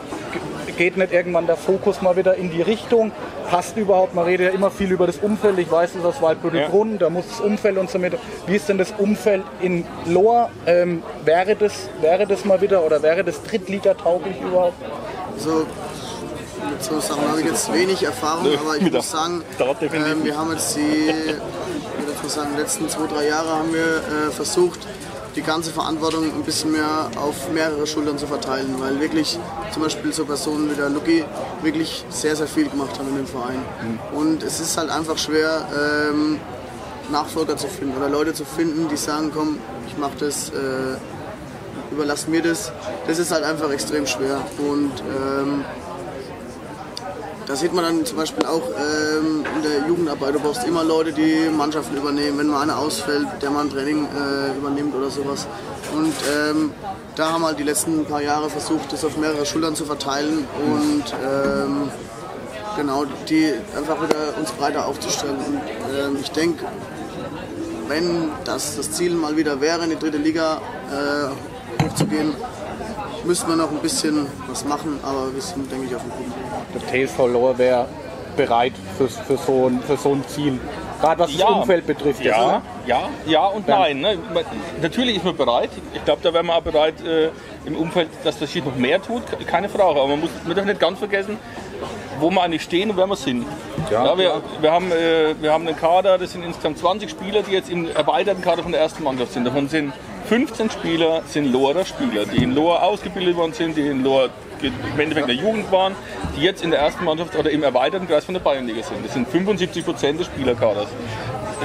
geht nicht irgendwann der Fokus mal wieder in die Richtung? Passt überhaupt? Man redet ja immer viel über das Umfeld. Ich weiß es aus Waldbüttelbrunn, da muss das Umfeld und so mit. Wie ist denn das Umfeld in Lohr? Ähm, wäre, das, wäre das mal wieder oder wäre das Drittliga-tauglich überhaupt? So, mit so Sachen habe ich jetzt wenig Erfahrung, Nö, aber ich muss sagen, ähm, wir haben jetzt die, ich mal sagen, letzten zwei, drei Jahre haben wir äh, versucht, die ganze Verantwortung ein bisschen mehr auf mehrere Schultern zu verteilen, weil wirklich zum Beispiel so Personen wie der Lucky wirklich sehr, sehr viel gemacht haben in dem Verein. Und es ist halt einfach schwer, ähm, Nachfolger zu finden oder Leute zu finden, die sagen, komm, ich mache das, äh, überlass mir das. Das ist halt einfach extrem schwer. Und ähm, da sieht man dann zum Beispiel auch ähm, in der Jugendarbeit, du brauchst immer Leute, die Mannschaften übernehmen, wenn mal einer ausfällt, der mal ein Training äh, übernimmt oder sowas. Und ähm, da haben wir halt die letzten paar Jahre versucht, das auf mehrere Schultern zu verteilen und ähm, genau, die einfach wieder uns breiter aufzustellen. Und ähm, ich denke, wenn das das Ziel mal wieder wäre, in die dritte Liga äh, hochzugehen, müssten wir noch ein bisschen was machen, aber wir sind, denke ich, auf dem guten Weg. Der TSV Lohr wäre bereit für, für, so ein, für so ein Ziel. Gerade was das Umfeld betrifft. jetzt, Ja, ne? ja, ja und Ja. nein. Ne? Natürlich ist man bereit. Ich glaube, da wären wir auch bereit äh, im Umfeld, dass das hier noch mehr tut, keine Frage. Aber man muss man darf nicht ganz vergessen, wo wir eigentlich stehen und wer wir sind. Ja, wir, wir, haben, äh, wir haben einen Kader, das sind insgesamt 20 Spieler, die jetzt im erweiterten Kader von der ersten Mannschaft sind. Davon sind 15 Spieler sind Lohrer Spieler, die in Lohr ausgebildet worden sind, die in ge- im Endeffekt in der Jugend waren, die jetzt in der ersten Mannschaft oder im erweiterten Kreis von der Bayernliga sind. Das sind 75 Prozent des Spielerkaders.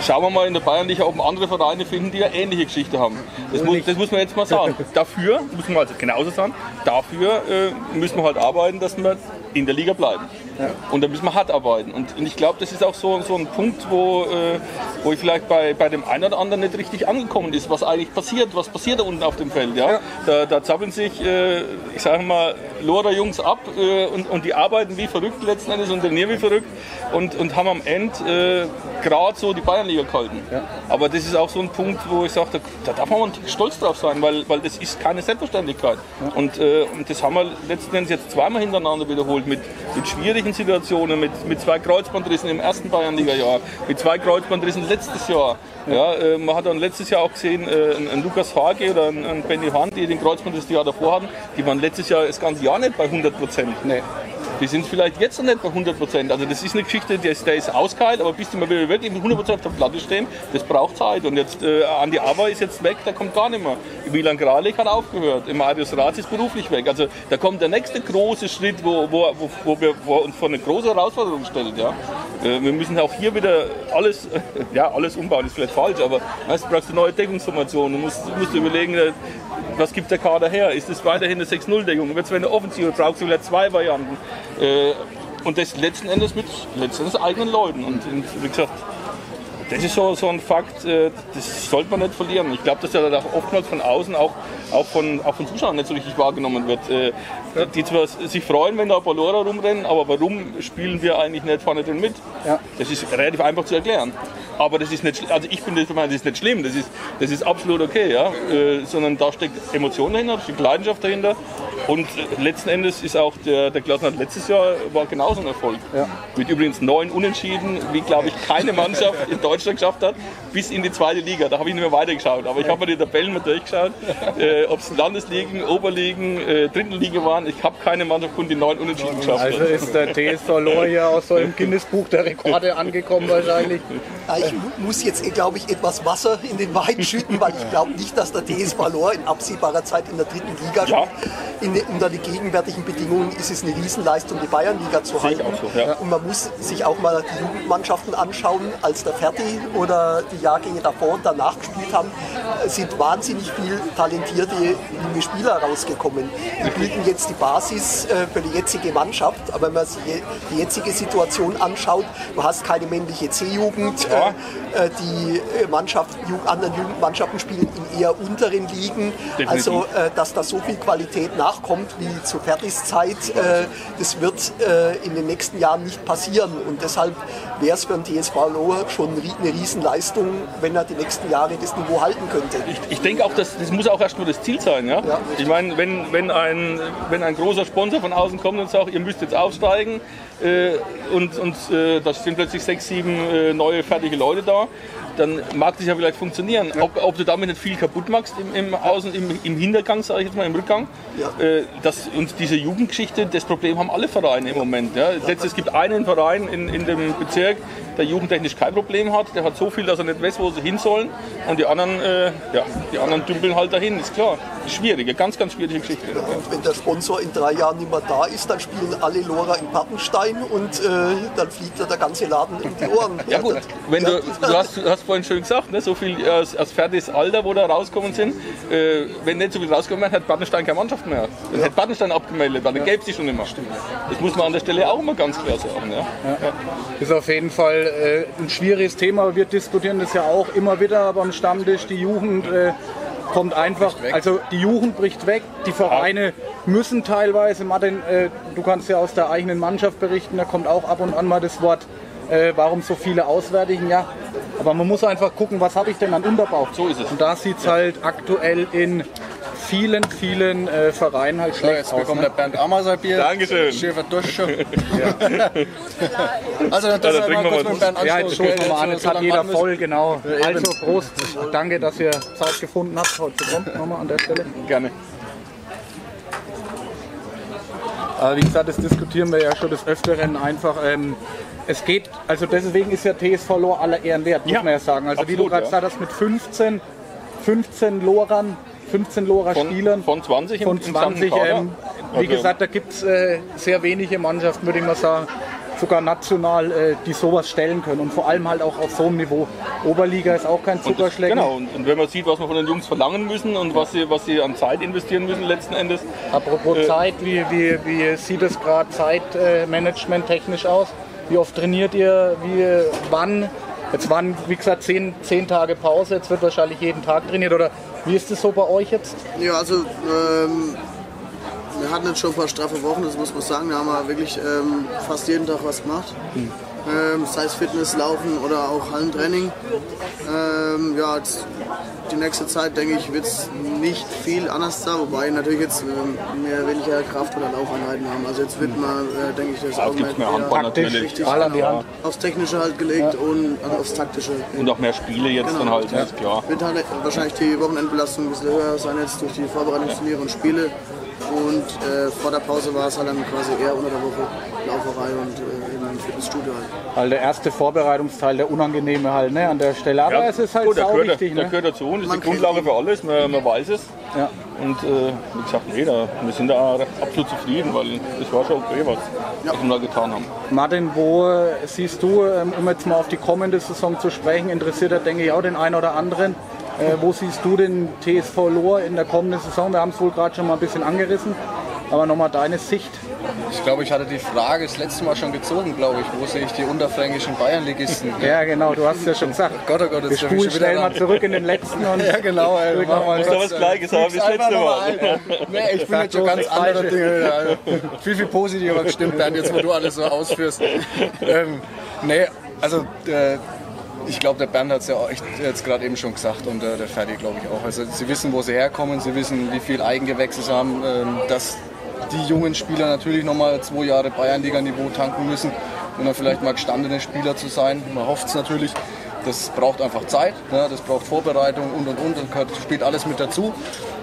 Schauen wir mal in der Bayernliga, ob andere Vereine finden, die eine ähnliche Geschichte haben. Das muss, das muss man jetzt mal sagen. Dafür, muss man also genauso sagen, dafür äh, müssen wir halt arbeiten, dass wir in der Liga bleiben. Und da müssen wir hart arbeiten. Und, und ich glaube, das ist auch so, so ein Punkt, wo, äh, wo ich vielleicht bei, bei dem einen oder anderen nicht richtig angekommen ist, was eigentlich passiert, was passiert da unten auf dem Feld. Ja? Da, da zappeln sich, äh, ich sage mal, Lohrer Jungs ab äh, und, und die arbeiten wie verrückt letzten Endes und trainieren wie verrückt und, und haben am Ende äh, gerade so die Bayernliga gehalten. Aber das ist auch so ein Punkt, wo ich sage, da, da darf man stolz drauf sein, weil, weil das ist keine Selbstverständlichkeit. Und, äh, und das haben wir letzten Endes jetzt zweimal hintereinander wiederholt mit, mit schwierigen Situationen, mit, mit zwei Kreuzbandrissen im ersten Bayernliga-Jahr, mit zwei Kreuzbandrissen letztes Jahr. Ja, äh, man hat dann letztes Jahr auch gesehen, äh, ein, ein Lukas Hage oder ein, ein Benny Hahn, die den Kreuzbandriss das Jahr davor hatten, die waren letztes Jahr das ganze Jahr nicht bei 100 Prozent. Nee. Die sind vielleicht jetzt noch nicht bei 100 Prozent. Also das ist eine Geschichte, der ist, der ist ausgeheilt, aber bis die mal wieder wirklich mit 100 Prozent auf der Platte stehen, das braucht Zeit. Und jetzt, äh, Andi Aber ist jetzt weg, der kommt gar nicht mehr. Milan Gralik hat aufgehört, Marius Ratz ist beruflich weg. Also da kommt der nächste große Schritt, wo, wo, wo, wo wir wo uns vor eine große Herausforderung stellen. Ja? Äh, wir müssen auch hier wieder alles, ja, alles umbauen, ist vielleicht falsch, aber weißt, du brauchst eine neue Deckungsformation. Du musst, musst überlegen, äh, was gibt der Kader her? Ist es weiterhin eine 6-0-Deckung? Wird es eine Offensive? Brauchst du wieder zwei Varianten? Äh, und das letzten Endes mit letzten Endes eigenen Leuten. Und wie gesagt, das ist so, so ein Fakt, äh, das sollte man nicht verlieren. Ich glaube, dass er da auch oftmals von außen, auch, auch, von, auch von Zuschauern nicht so richtig wahrgenommen wird. Äh, Die zwar sich freuen, wenn da Ballora rumrennen, aber warum spielen wir eigentlich nicht vorne drin mit? Ja. Das ist relativ einfach zu erklären. Aber das ist nicht, also ich finde, das ist nicht schlimm, das ist, das ist absolut okay, ja. Äh, sondern da steckt Emotion dahinter, da steckt Leidenschaft dahinter. Und letzten Endes ist auch der, der Klassenhalt letztes Jahr war genauso ein Erfolg. Mit übrigens neun Unentschieden, wie glaube ich keine Mannschaft in Deutschland geschafft hat, bis in die zweite Liga. Da habe ich nicht mehr weitergeschaut. Aber ich habe mir die Tabellen mal durchgeschaut, äh, ob es Landesligen, Oberligen, äh, Drittelliga waren. Ich habe keine Mannschaft gefunden, die neun Unentschieden geschafft hat. Also ist der TSV Lohr hier auch so im Guinness-Buch der Rekorde angekommen wahrscheinlich. Ich mu- muss jetzt, glaube ich, etwas Wasser in den Wein schütten, weil ich glaube nicht, dass der TSV Lohr in absehbarer Zeit in der dritten Liga Ja. In, unter den gegenwärtigen Bedingungen ist es eine Riesenleistung, die Bayernliga zu halten. auch so, ja. Und man muss sich auch mal die Jugendmannschaften anschauen. Als der Fertig Oder die Jahrgänge davor und danach gespielt haben, äh, sind wahnsinnig viel talentierte junge Spieler rausgekommen. Die bilden jetzt die Basis äh, für die jetzige Mannschaft. Aber wenn man sich die jetzige Situation anschaut, du hast keine männliche C-Jugend, Ja. äh, die Mannschaft, anderen Jugendmannschaften spielen in eher unteren Ligen. Definitiv. Also, dass da so viel Qualität nachkommt wie zu Fertis Zeit, äh, das wird in den nächsten Jahren nicht passieren. Und deshalb wäre es für den TSV Lohr schon eine Riesenleistung, wenn er die nächsten Jahre das Niveau halten könnte. Ich, ich denke auch, das, das muss auch erst nur das Ziel sein. Ja? Ja. Ich meine, wenn, wenn, ein, wenn ein großer Sponsor von außen kommt und sagt, ihr müsst jetzt aufsteigen äh, und, und äh, da stehen plötzlich sechs, sieben äh, neue fertige Leute da, dann mag das ja vielleicht funktionieren. Ob, ob du damit nicht viel kaputt machst im, im Außen, im, im Hintergang, sage ich jetzt mal, im Rückgang. Ja. Äh, das, und diese Jugendgeschichte, das Problem haben alle Vereine im Moment. Ja. Jetzt, es gibt einen Verein in, in dem Bezirk, der jugendtechnisch kein Problem hat. Der hat so viel, dass er nicht weiß, wo sie hin sollen. Und die anderen, äh, ja, die anderen dümpeln halt dahin, ist klar. Ist schwierige, ganz, ganz schwierige Geschichte. Und wenn der Sponsor in drei Jahren nicht mehr da ist, dann spielen alle Lora in Pappenstein und äh, dann fliegt er der ganze Laden um die Ohren. Ja gut, wenn du, du, hast, du hast vorhin schön gesagt, ne, so viel aus, aus fertiges Alter, wo da rauskommen sind. Äh, wenn nicht so viel rauskommen wäre, hätte Battenstein keine Mannschaft mehr. Dann hätte Battenstein abgemeldet, weil dann gäbe es die schon immer. Das muss man an der Stelle auch immer ganz klar sagen. Ja. Ist auf jeden Fall äh, ein schwieriges Thema. Wir diskutieren das ja auch immer wieder beim Stammtisch. Die Jugend äh, kommt einfach, also die Jugend bricht weg. Die Vereine müssen teilweise, Martin, äh, du kannst ja aus der eigenen Mannschaft berichten, da kommt auch ab und an mal das Wort, äh, warum so viele Auswärtigen, ja. Aber man muss einfach gucken, was habe ich denn an Unterbau. So ist es. Und da sieht es halt aktuell in vielen, vielen äh, Vereinen halt schlecht jetzt aus. bekommt Ne? der Bernd Ammer sein Bier. Dankeschön. Schön verduscht schon. Also dann Ja, ja, dann mal trinken wir kurz mal. mit Bernd Ja, jetzt stoßen wir mal an. Jetzt So hat jeder voll, genau. Also Prost. Danke, dass ihr Zeit gefunden habt, heute zu kommen. Nochmal an der Stelle. Gerne. Aber wie gesagt, das diskutieren wir ja schon des Öfteren einfach. Ähm, es geht, also deswegen ist ja TSV Lohr aller Ehren wert, muss Ja, man ja sagen. Also wie du absolut, gerade ja. gesagt hast, mit 15, 15 Lorern, 15 Lorer Von, Spielern. von 20 im, von im gesamten 20. Kader. Ähm, wie Also, gesagt, da gibt es äh, sehr wenige Mannschaften, würde ich mal sagen, sogar national, äh, die sowas stellen können. Und vor allem halt auch auf so einem Niveau. Oberliga ist auch kein Zuckerschlecken. genau, und, und wenn man sieht, was wir von den Jungs verlangen müssen und was sie, was sie an Zeit investieren müssen letzten Endes. Apropos Äh, Zeit, wie, wie, wie sieht es gerade Zeitmanagement technisch aus? Wie oft trainiert ihr? Wie, wann? Jetzt waren, wie gesagt, zehn, zehn Tage Pause. Jetzt wird wahrscheinlich jeden Tag trainiert. Oder wie ist es so bei euch jetzt? Ja, also ähm, wir hatten jetzt schon ein paar straffe Wochen, das muss man sagen. Da haben wir wirklich ähm, fast jeden Tag was gemacht. Ähm, sei es Fitness, Laufen oder auch Hallentraining. Ähm, ja, jetzt, die nächste Zeit denke ich, wird es nicht viel anders sein, wobei natürlich jetzt ähm, mehr weniger Kraft- oder Laufeinheiten haben. Also jetzt wird man, äh, denke ich, das Ja, Augenmerk mehr Handball natürlich. richtig Ball an die genau, Hand. aufs Technische halt gelegt und also aufs Taktische. Und auch mehr Spiele jetzt dann halt, ist klar. Wird halt wahrscheinlich die Wochenendbelastung ein bisschen höher sein jetzt durch die Vorbereitungsturniere und Spiele. Und äh, vor der Pause war es halt dann quasi eher unter der Woche Lauferei und äh, eben im Fitnessstudio halt. Halt der erste Vorbereitungsteil, der unangenehme halt ne, an der Stelle. Aber es ist halt der sau gehört, wichtig. der Ne? gehört dazu und ist Man die Grundlage für alles, man, man weiß es. Ja. Und äh, wie gesagt, nee, da, wir sind da absolut zufrieden, weil das war schon okay, was, was wir da getan haben. Martin, wo siehst du, ähm, um jetzt mal auf die kommende Saison zu sprechen, interessiert hat, denke ich, auch den einen oder anderen. Äh, wo siehst du den TSV Lohr in der kommenden Saison? Wir haben es wohl gerade schon mal ein bisschen angerissen, aber nochmal deine Sicht. Ich glaube, ich hatte die Frage das letzte Mal schon gezogen, glaube ich. Wo sehe ich die unterfränkischen Bayernligisten? Ja, genau, du hast es ja schon gesagt. Gott, oh Gott, Wir jetzt ich spulen wieder schnell mal zurück in den letzten und Ja, genau, ey. Drück Mach mal. mal das Gleiche sagen wie füg's das letzte Mal. ein. Nee, ich bin jetzt schon ganz andere. Dinge. Also, viel, viel positiver gestimmt, Bernd, jetzt wo du alles so ausführst. Ähm, nee, also äh, ich glaube, der Bernd hat es ja echt jetzt gerade eben schon gesagt und äh, der Ferdi glaube ich auch. Also sie wissen, wo sie herkommen, sie wissen, wie viel Eigengewächse sie haben, ähm, dass die jungen Spieler natürlich nochmal zwei Jahre Bayernliga-Niveau tanken müssen, um dann vielleicht mal gestandene Spieler zu sein. Man hofft es natürlich. Das braucht einfach Zeit, ne? das braucht Vorbereitung und und und. Das gehört- spielt alles mit dazu.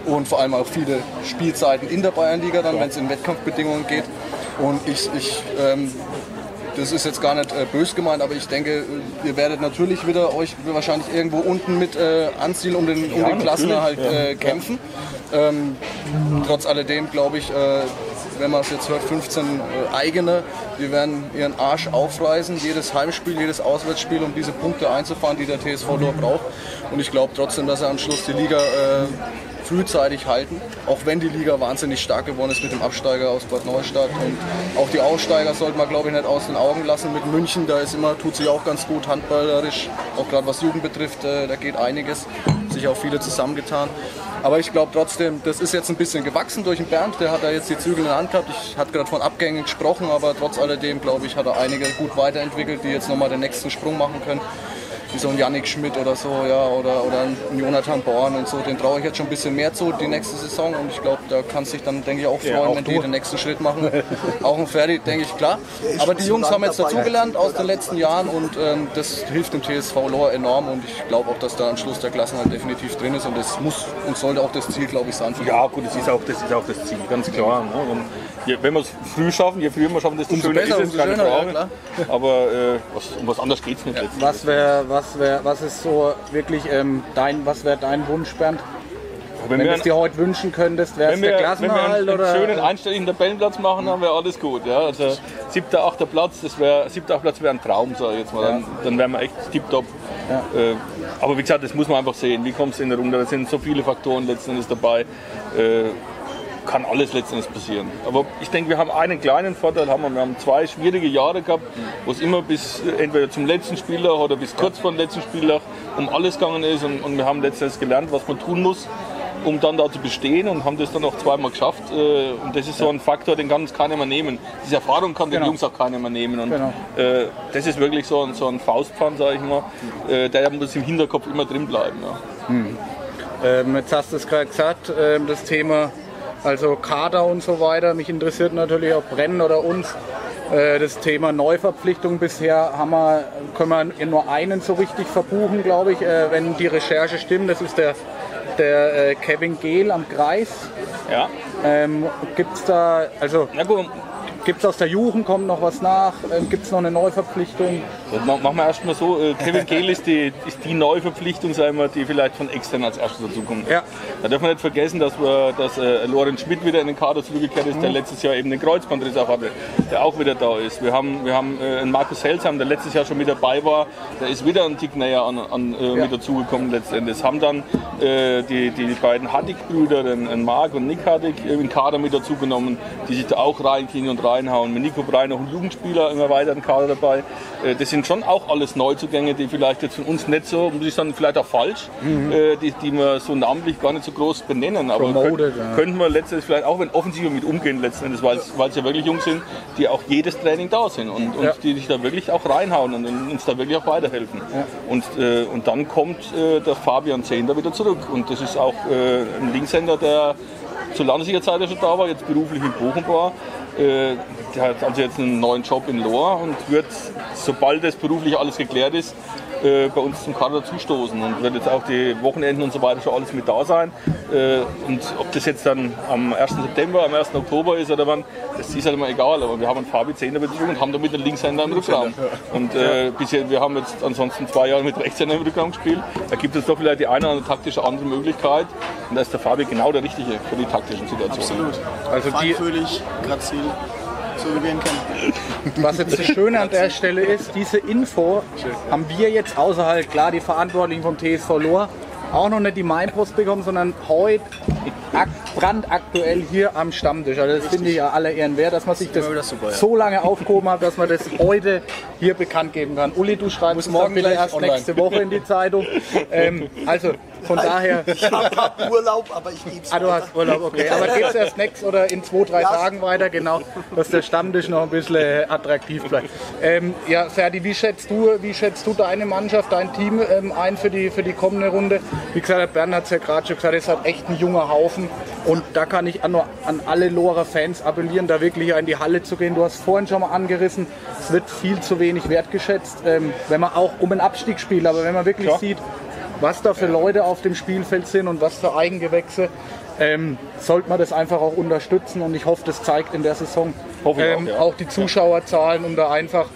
Und vor allem auch viele Spielzeiten in der Bayernliga, dann, wenn es in Wettkampfbedingungen geht. Und ich, ich ähm, das ist jetzt gar nicht äh, bös gemeint, aber ich denke, ihr werdet natürlich wieder euch wahrscheinlich irgendwo unten mit äh, anziehen, um den, um den Klassenerhalt äh, kämpfen. Ähm, trotz alledem glaube ich, äh, wenn man es jetzt hört, 15 äh, eigene. Die werden ihren Arsch aufreißen, jedes Heimspiel, jedes Auswärtsspiel, um diese Punkte einzufahren, die der TSV Lohr braucht. Und ich glaube trotzdem, dass er am Schluss die Liga äh, frühzeitig halten, auch wenn die Liga wahnsinnig stark geworden ist mit dem Absteiger aus Bad Neustadt. Und auch die Aussteiger sollte man, glaube ich, nicht aus den Augen lassen. Mit München, da ist immer, tut sich auch ganz gut handballerisch, auch gerade was Jugend betrifft, äh, da geht einiges. Sich auch viele zusammengetan. Aber ich glaube trotzdem, das ist jetzt ein bisschen gewachsen durch den Bernd. Der hat da jetzt die Zügel in der Hand gehabt. Ich hatte gerade von Abgängen gesprochen, aber trotz alledem, glaube ich, hat er einige gut weiterentwickelt, die jetzt nochmal den nächsten Sprung machen können wie so ein Yannick Schmidt oder so, ja, oder, oder ein Jonathan Born und so, den traue ich jetzt schon ein bisschen mehr zu die nächste Saison und ich glaube, da kann sich dann, denke ich, auch freuen, Ja, auch wenn du. die den nächsten Schritt machen. auch ein Ferdi, denke ich, klar. Aber die Jungs haben jetzt dazugelernt aus den letzten Jahren und ähm, das hilft dem TSV Lohr enorm und ich glaube auch, dass da am Schluss der Klassenhalt definitiv drin ist und das muss und sollte auch das Ziel, glaube ich, sein. Ja, gut, das ist auch das, ist auch das Ziel, ganz klar. Ne? Und je, wenn wir es früh schaffen, je früher wir schaffen, desto Umso schöner besser, ist es, umso keine schöner, ja, Frage. klar. Aber äh, was, um was anderes geht es nicht. letztlich. Was wäre, was wäre, was ist so wirklich ähm, dein, was wäre dein Wunsch, Bernd? wenn Wenn du es dir heute wünschen könntest, wäre es der wir, wenn wir Klassenerhalt einen, oder? schönen einstelligen Tabellenplatz machen, dann wäre alles gut. Ja? Also siebter, achter Platz, das wäre siebter, achter Platz wäre ein Traum, sage ich jetzt mal. Dann, dann wären wir echt tipptopp. Äh, aber wie gesagt, das muss man einfach sehen. Wie kommt es in der Runde? Da sind so viele Faktoren letzten Endes dabei. Äh, kann alles letztendlich passieren. Aber ich denke, wir haben einen kleinen Vorteil. Haben wir. wir haben zwei schwierige Jahre gehabt, wo es immer bis äh, entweder zum letzten Spieltag oder bis kurz vor dem letzten Spieltag um alles gegangen ist. Und, und wir haben letztendlich gelernt, was man tun muss, um dann da zu bestehen und haben das dann auch zweimal geschafft. Äh, Und das ist so ein Faktor, den kann uns keiner mehr nehmen. Diese Erfahrung kann den Genau. Jungs auch keiner mehr nehmen. Und Genau. äh, das ist wirklich so ein, so ein Faustpfand, sage ich mal, der muss im Hinterkopf immer drin bleiben. Ja. Ähm, jetzt hast du es gerade gesagt, ähm, das Thema also Kader und so weiter. Mich interessiert natürlich auch Brennen oder uns. Äh, das Thema Neuverpflichtung bisher haben wir, können wir nur einen so richtig verbuchen, glaube ich, äh, wenn die Recherche stimmt. Das ist der, der äh, Kevin Gehl am Kreis. Ja. Ähm, Gibt es da, also Na gut, gibt es aus der Jugend, kommt noch was nach? Ähm, Gibt es noch eine Neuverpflichtung? Dann ma- machen wir erstmal so, äh, Kevin Kehl ist die, ist die Neuverpflichtung, sagen wir, die vielleicht von extern als erstes dazukommt. Ja. Da dürfen wir nicht vergessen, dass, wir, dass äh, Lorenz Schmidt wieder in den Kader zurückgekehrt ist, der letztes Jahr eben den Kreuzbandriss auch hatte, der auch wieder da ist. Wir haben, wir haben äh, einen Markus Helsam, der letztes Jahr schon mit dabei war, der ist wieder einen Tick näher an, an, äh, mit dazugekommen letztendlich. Haben dann äh, die, die beiden Hattig-Brüder, den, den Marc und Nick Hattig, äh, in den Kader mit dazugenommen, die sich da auch reinkriegen und reinhauen. Mit Nico Brei noch ein Jugendspieler immer weiter im Kader dabei. Äh, das sind schon auch alles Neuzugänge, die vielleicht jetzt von uns nicht so, muss ich sagen, vielleicht auch falsch, äh, die, die wir so namentlich gar nicht so groß benennen. Aber Promoted, könnt, ja. könnten wir letztendlich vielleicht auch, wenn offensiv mit umgehen, letztendlich, weil es weil es ja wirklich Jungs sind, die auch jedes Training da sind und, und Ja. die sich da wirklich auch reinhauen und uns da wirklich auch weiterhelfen. Und, äh, und dann kommt äh, der Fabian Zehnder wieder zurück und das ist auch äh, ein Linkshänder, der zur Landessiegerzeit ja schon da war, jetzt beruflich in Bochum war. Äh, der hat also jetzt einen neuen Job in Lohr und wird, sobald das beruflich alles geklärt ist, äh, bei uns zum Kader zustoßen und wird jetzt auch die Wochenenden und so weiter schon alles mit da sein. Äh, und ob das jetzt dann am 1. September, am 1. Oktober ist oder wann, das ist halt immer egal. Aber wir haben einen Fabi 10er Beziehung und haben damit einen Linkshänder im Rückraum. Und äh, bisher, wir haben jetzt ansonsten zwei Jahre mit Rechtshänder im Rückraum gespielt. Da gibt es doch vielleicht die eine oder andere taktische andere Möglichkeit. Und da ist der Fabi genau der Richtige für die taktischen Situationen. Absolut. Also die- Feinfühlig, grazil, so wie. Was jetzt das Schöne an der Stelle ist, diese Info haben wir jetzt außer halt klar die Verantwortlichen vom TSV Lohr auch noch nicht die Mainpost bekommen, sondern heute brandaktuell hier am Stammtisch. Also das finde ich ja aller Ehren wert, dass man sich das wieder super, ja. so lange aufgehoben hat, dass man das heute hier bekannt geben kann. Uli, du schreibst es morgen bitte gleich erst online. nächste Woche in die Zeitung. Ähm, also von daher... Ich habe Urlaub, aber ich gebe es Ah, du hast Urlaub, okay. Aber geht's erst nächstes oder in zwei, drei Ja. Tagen weiter, genau, dass der Stammtisch noch ein bisschen äh, attraktiv bleibt. Ähm, ja, Ferdi, wie schätzt du, wie schätzt du deine Mannschaft, dein Team ähm, ein für die, für die kommende Runde? Wie gesagt, der Bernd hat es ja gerade schon gesagt, es hat echt ein junger Haufen und da kann ich an, an alle Lohrer Fans appellieren, da wirklich in die Halle zu gehen. Du hast vorhin schon mal angerissen, es wird viel zu wenig wertgeschätzt, ähm, wenn man auch um einen Abstieg spielt, aber wenn man wirklich Klar. sieht, was da für Leute auf dem Spielfeld sind und was für Eigengewächse, ähm, sollte man das einfach auch unterstützen und ich hoffe, das zeigt in der Saison ähm, auch, ja. auch die Zuschauerzahlen, um da einfach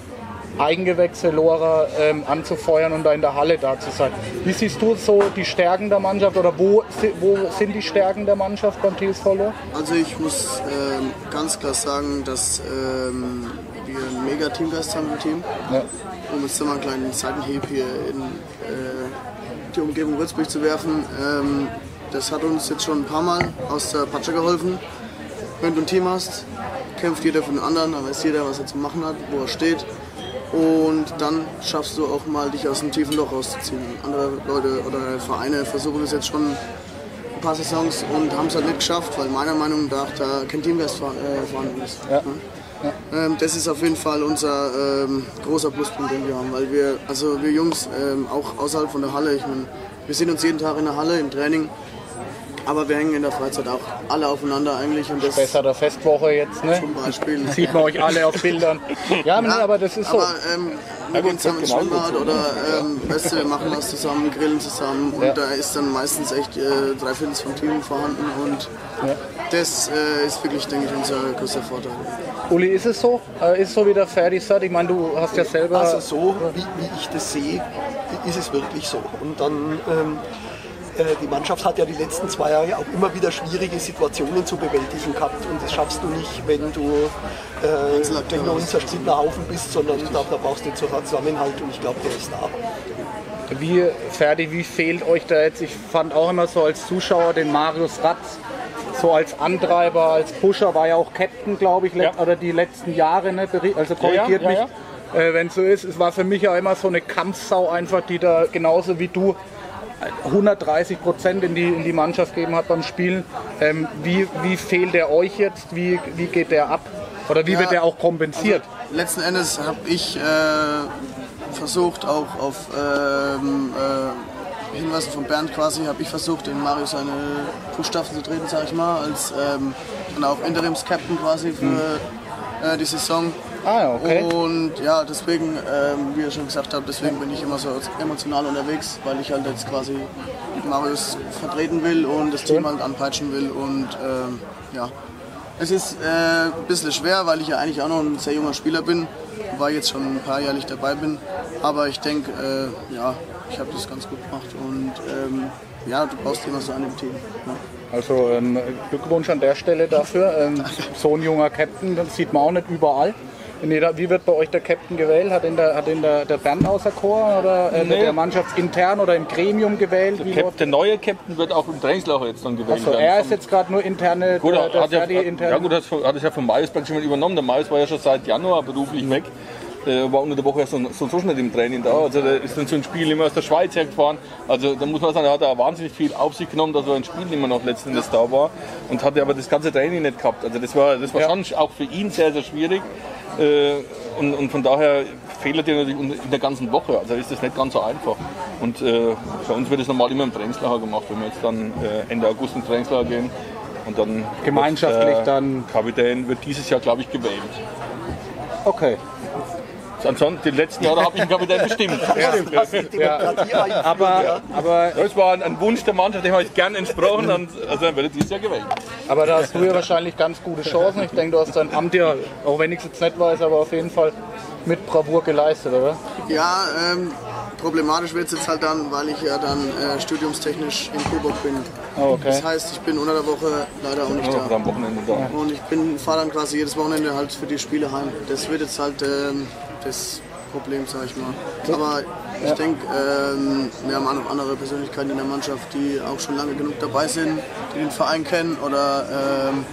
Eigengewächse Lora ähm, anzufeuern und da in der Halle da zu sein. Wie siehst du so die Stärken der Mannschaft oder wo, wo sind die Stärken der Mannschaft beim TSV Lohr? Also ich muss ähm, ganz klar sagen, dass ähm, wir einen mega Teamgeist haben im Team. Ja. Um jetzt mal einen kleinen Seitenhieb hier in äh, die Umgebung Würzburg zu werfen. Ähm, das hat uns jetzt schon ein paar Mal aus der Patsche geholfen. Wenn du ein Team hast, kämpft jeder für den anderen, dann weiß jeder, was er zu machen hat, wo er steht. Und dann schaffst du auch mal, dich aus einem tiefen Loch rauszuziehen. Andere Leute oder Vereine versuchen es jetzt schon ein paar Saisons und haben es halt nicht geschafft, weil meiner Meinung nach da kein Teamgeist äh, vorhanden ist. Ja. Ähm, das ist auf jeden Fall unser ähm, großer Pluspunkt, den wir haben, weil wir, also wir Jungs, ähm, auch außerhalb von der Halle, ich meine, wir sehen uns jeden Tag in der Halle im Training, aber wir hängen in der Freizeit auch alle aufeinander eigentlich und das Besser der Festwoche jetzt, ne? zum Beispiel. Sieht man euch alle auf Bildern. Ja, nee, aber das ist so. Aber ähm, wir gehen zusammen ins Schwimmbad oder ähm, weißt du, wir machen was zusammen, grillen zusammen und Ja. da ist dann meistens echt äh, drei Viertel vom Team vorhanden und das äh, ist wirklich, denke ich, unser größter Vorteil. Uli, ist es so? Äh, ist es so wie der Ferdi sagt? Ich meine, du hast ja selber. Also so, wie, wie ich das sehe, ist es wirklich so. Und dann, ähm, äh, die Mannschaft hat ja die letzten zwei Jahre auch immer wieder schwierige Situationen zu bewältigen gehabt. Und das schaffst du nicht, wenn du äh, wenn du ein zerstrittener Haufen bist, sondern da, da brauchst du den Zusammenhalt und ich glaube, der ist da. Wie, Ferdi, wie fehlt euch da jetzt? Ich fand auch immer so als Zuschauer den Marius Ratz, so als Antreiber, als Pusher, war ja auch Captain, glaube ich, Ja. oder die letzten Jahre, ne? Also korrigiert ja, ja, mich, Äh, wenn es so ist. Es war für mich ja immer so eine Kampfsau einfach, die da genauso wie du 130 Prozent in die, in die Mannschaft gegeben hat beim Spielen. Ähm, wie, wie fehlt der euch jetzt? Wie, wie geht der ab? Oder wie Ja, wird der auch kompensiert? Letzten Endes habe ich äh, versucht, auch auf ähm, äh, Hinweisen von Bernd quasi, habe ich versucht, in Mario seine Fußstapfen zu treten, sage ich mal, als ähm, dann auch Interims-Captain quasi für äh, die Saison. Ah, okay. Und ja, deswegen, ähm, wie ihr schon gesagt habt, deswegen bin ich immer so emotional unterwegs, weil ich halt jetzt quasi Marius vertreten will und das Team halt anpeitschen will. Und ähm, ja, es ist äh, ein bisschen schwer, weil ich ja eigentlich auch noch ein sehr junger Spieler bin, weil jetzt schon ein paar jährlich dabei bin. Aber ich denke, äh, ja, ich habe das ganz gut gemacht und ähm, ja, du brauchst immer so einen im Team. Ja. Also ähm, Glückwunsch an der Stelle dafür. Ähm, so ein junger Captain, das sieht man auch nicht überall. Jeder, wie wird bei euch der Captain gewählt? Hat ihn der, hat ihn der, der Bernd außer Chor oder äh, Nee. der Mannschaftsintern oder im Gremium gewählt? Wie Cap, der neue Captain wird auch im Trainingslager jetzt dann gewählt werden. er ist jetzt gerade nur interne, Gut, der, der hat, ja, Ferdi intern. ja gut, hat, hat es ja von praktisch schon mal übernommen. Der Marius war ja schon seit Januar beruflich weg. Der war unter der Woche so, so, so nicht im Training da. Also der ist dann so ein Spiel immer aus der Schweiz hergefahren. Also da muss man sagen, er hat da wahnsinnig viel auf sich genommen, dass er ein Spiel immer noch letzten Endes da war. Und hatte aber das ganze Training nicht gehabt. Also das war, das war Ja. schon auch für ihn sehr, sehr schwierig. Äh, und, und von daher fehlt er natürlich in der ganzen Woche. Also ist das nicht ganz so einfach. Und äh, bei uns wird es normal immer im Trainingslager gemacht, wenn wir jetzt dann äh, Ende August ins Trainingslager gehen. Und dann Gemeinschaftlich der dann- Kapitän wird dieses Jahr, glaube ich, gewählt. Okay. Ansonsten, die letzten Jahre habe ich den Kapitän bestimmt. Demokratie einführen, Aber, ja. aber, Das war ein, ein Wunsch der Mannschaft, dem habe ich gern entsprochen. Und, also dann wird dieses Jahr gewählt. aber da hast du ja wahrscheinlich ganz gute Chancen. Ich denke, du hast dein Amt ja, auch wenn ich es jetzt nicht weiß, aber auf jeden Fall mit Bravour geleistet, oder? Ja, ähm, problematisch wird es jetzt halt dann, weil ich ja dann äh, studiumstechnisch in Coburg bin. Oh, okay. Das heißt, ich bin unter der Woche leider auch nicht da. am Wochenende da. Und ich bin fahre dann quasi jedes Wochenende halt für die Spiele heim. Das wird jetzt halt ähm, das Problem, sag ich mal. Aber ich denke, ähm, wir haben auch noch andere Persönlichkeiten in der Mannschaft, die auch schon lange genug dabei sind, die den Verein kennen oder ähm,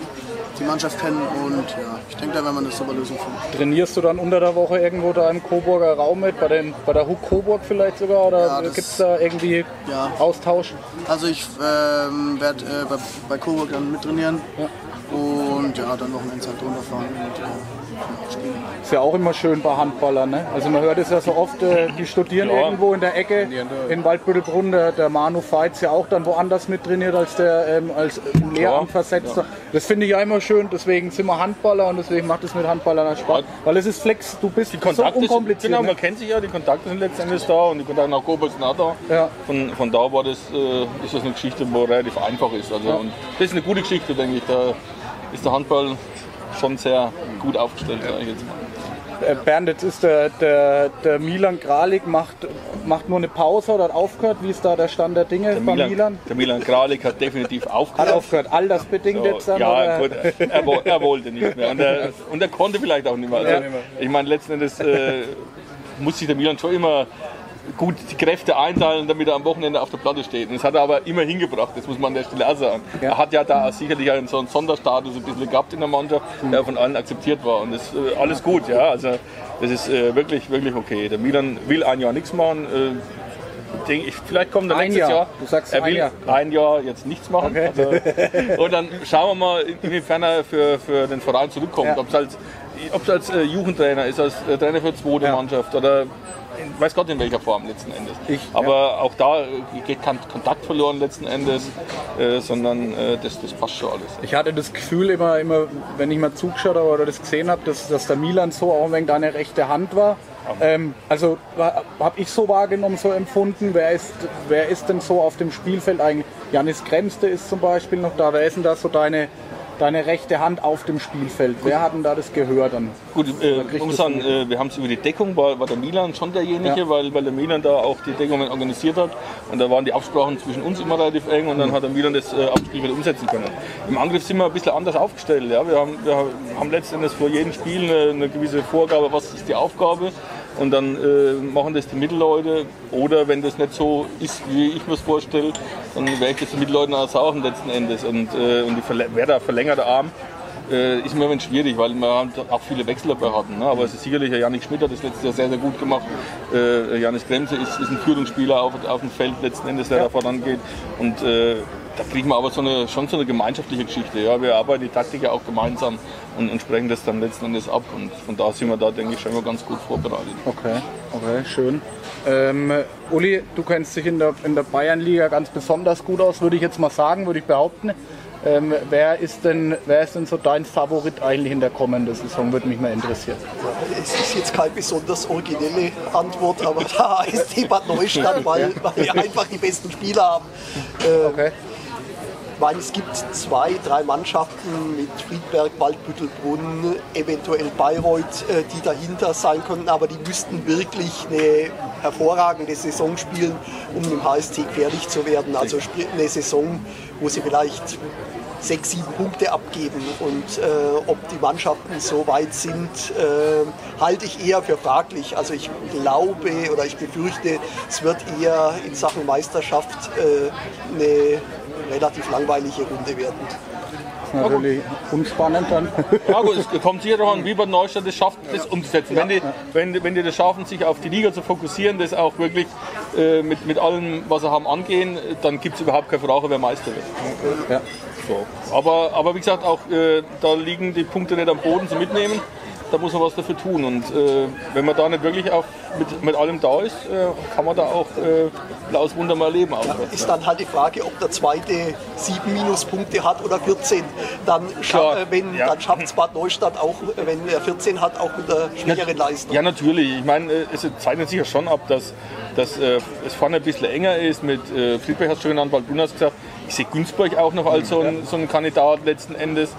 die Mannschaft kennen. Und ja, ich denke, da werden wir eine super Lösung finden. Trainierst du dann unter der Woche irgendwo da im Coburger Raum mit, bei, den, bei der Huck Coburg vielleicht sogar? Oder Ja, gibt es da irgendwie Ja. Austausch? Also ich ähm, werde äh, bei, bei Coburg dann mittrainieren und ja, dann Wochenends halt runterfahren und äh. Ist ja auch immer schön bei Handballern. Ne? Also man hört es ja so oft, äh, die studieren Ja. irgendwo in der Ecke in Waldbüttelbrunn. Der, der Manu Feitz ja auch dann woanders mit trainiert als der ähm, als Lehramt versetzter. Das finde ich ja immer schön. Deswegen sind wir Handballer und deswegen macht es mit Handballern auch Spaß. Weil es ist Flex, du bist Die so Kontakte sind, unkompliziert. genau, ne? man kennt sich ja, die Kontakte sind letztendlich da und die Kontakte nach Coburg sind auch da. Ja. Von, von da war das, äh, ist das eine Geschichte, wo relativ einfach ist. Also, und das ist eine gute Geschichte, denke ich. Da ist der Handball schon sehr gut aufgestellt. sag ich jetzt mal. Äh, Bernd, jetzt ist der, der, der Milan Gralik macht, macht nur eine Pause oder hat aufgehört. Wie ist da der Stand der Dinge Der bei Milan, Milan? der Milan Gralik hat definitiv Hat aufgehört. aufgehört. All das bedingt So, jetzt dann? ja, gut, er, er wollte nicht mehr. Und er, und er konnte vielleicht auch nicht mehr. Also, ich meine, letzten Endes äh, muss sich der Milan schon immer gut die Kräfte einteilen, damit er am Wochenende auf der Platte steht. Und das hat er aber immer hingebracht, das muss man an der Stelle auch sagen. Er hat ja da sicherlich einen so einen Sonderstatus ein bisschen gehabt in der Mannschaft, der von allen akzeptiert war. Und das ist äh, alles gut, ja. Also das ist äh, wirklich, wirklich okay. Der Milan will ein Jahr nichts machen. Äh, ich, vielleicht kommt er Ein nächstes Jahr. Jahr. Du sagst er ein will Jahr. ein Jahr jetzt nichts machen. Also, und dann schauen wir mal, inwiefern er für, für den Verein zurückkommt. Ja. Ob es als, ob's als äh, Jugendtrainer ist, als äh, Trainer für die zweite Ja. Mannschaft oder weiß Gott in welcher Form letzten Endes. Ich- Aber auch da äh, geht kein Kontakt verloren letzten Endes, äh, sondern äh, das, das passt schon alles. Ich hatte das Gefühl immer, immer wenn ich mal zugeschaut habe oder das gesehen habe, dass, dass der Milan so auch ein wenig deine rechte Hand war. Ähm, also habe ich so wahrgenommen, so empfunden. Wer ist, wer ist denn so auf dem Spielfeld eigentlich? Janis Kremste ist zum Beispiel noch da. Wer ist denn da so deine, deine rechte Hand auf dem Spielfeld? Wer hat denn da das Gehör dann? Gut, äh, ich muss sagen, äh, wir haben es über die Deckung, war, war der Milan schon derjenige, Ja. weil, weil der Milan da auch die Deckungen organisiert hat. Und da waren die Absprachen zwischen uns immer relativ eng und dann hat der Milan das äh, Spielfeld umsetzen können. Im Angriff sind wir ein bisschen anders aufgestellt. Ja? Wir, haben, wir haben letztendlich vor jedem Spiel eine, eine gewisse Vorgabe, was ist die Aufgabe. Und dann äh, machen das die Mittelleute. Oder wenn das nicht so ist, wie ich mir es vorstelle, dann werde ich das den Mittelleuten auch sagen letzten Endes. Und, äh, und die wer der verlängerte Arm äh, ist immer ein schwierig, weil wir auch viele Wechsel dabei hatten. Ne? Aber es ist sicherlich, der Janik Schmidt hat das letztes Jahr sehr, sehr gut gemacht. Äh, Janis Kremse ist, ist ein Führungsspieler auf, auf dem Feld letzten Endes, der da vorangeht. Und äh, da kriegen wir aber so eine, schon so eine gemeinschaftliche Geschichte. Ja? Wir arbeiten die Taktik ja auch gemeinsam und, und sprechen das dann letzten Endes ab. Und von da sind wir da, denke ich, schon mal ganz gut vorbereitet. Okay, okay, schön. Ähm, Uli, du kennst dich in der, in der Bayernliga ganz besonders gut aus, würde ich jetzt mal sagen, würde ich behaupten. Ähm, wer, ist denn, wer ist denn so dein Favorit eigentlich in der kommenden Saison, würde mich mal interessieren. Es ist jetzt keine besonders originelle Antwort, aber da heißt die Bad Neustadt, weil, weil wir einfach die besten Spieler haben. Äh, Okay. Ich meine, es gibt zwei, drei Mannschaften mit Friedberg, Waldbüttelbrunn, eventuell Bayreuth, äh, die dahinter sein könnten, aber die müssten wirklich eine hervorragende Saison spielen, um dem HST gefährlich zu werden. Also eine Saison, wo sie vielleicht sechs, sieben Punkte abgeben. Und äh, ob die Mannschaften so weit sind, äh, halte ich eher für fraglich. Also ich glaube oder ich befürchte, es wird eher in Sachen Meisterschaft äh, eine relativ langweilige Runde werden. Natürlich unspannend dann. Ja gut, es kommt sicher darauf an, wie Bad Neustadt es schafft, das umzusetzen. Wenn die, wenn, wenn die das schaffen, sich auf die Liga zu fokussieren, das auch wirklich äh, mit, mit allem, was sie haben, angehen, dann gibt es überhaupt keine Frage, wer Meister wird. Ja. So. Aber, aber wie gesagt, auch äh, da liegen die Punkte nicht am Boden zu mitnehmen. Da muss man was dafür tun. Und äh, wenn man da nicht wirklich auf, mit, mit allem da ist, äh, kann man da auch äh, blaues Wunder mal erleben. auswärts. Ist dann halt die Frage, ob der zweite sieben Minuspunkte hat oder 14. Dann, scha äh, wenn, ja. dann schafft es Bad Neustadt auch, wenn er 14 hat, auch mit der schwächeren Leistung. Ja, natürlich. Ich meine, äh, es zeichnet sich ja schon ab, dass, dass äh, es vorne ein bisschen enger ist. Mit äh, Friedberg hast du schon genannt, Waldbrunn hast gesagt. Ich sehe Günzburg auch noch als so ein, so ein Kandidat letzten Endes,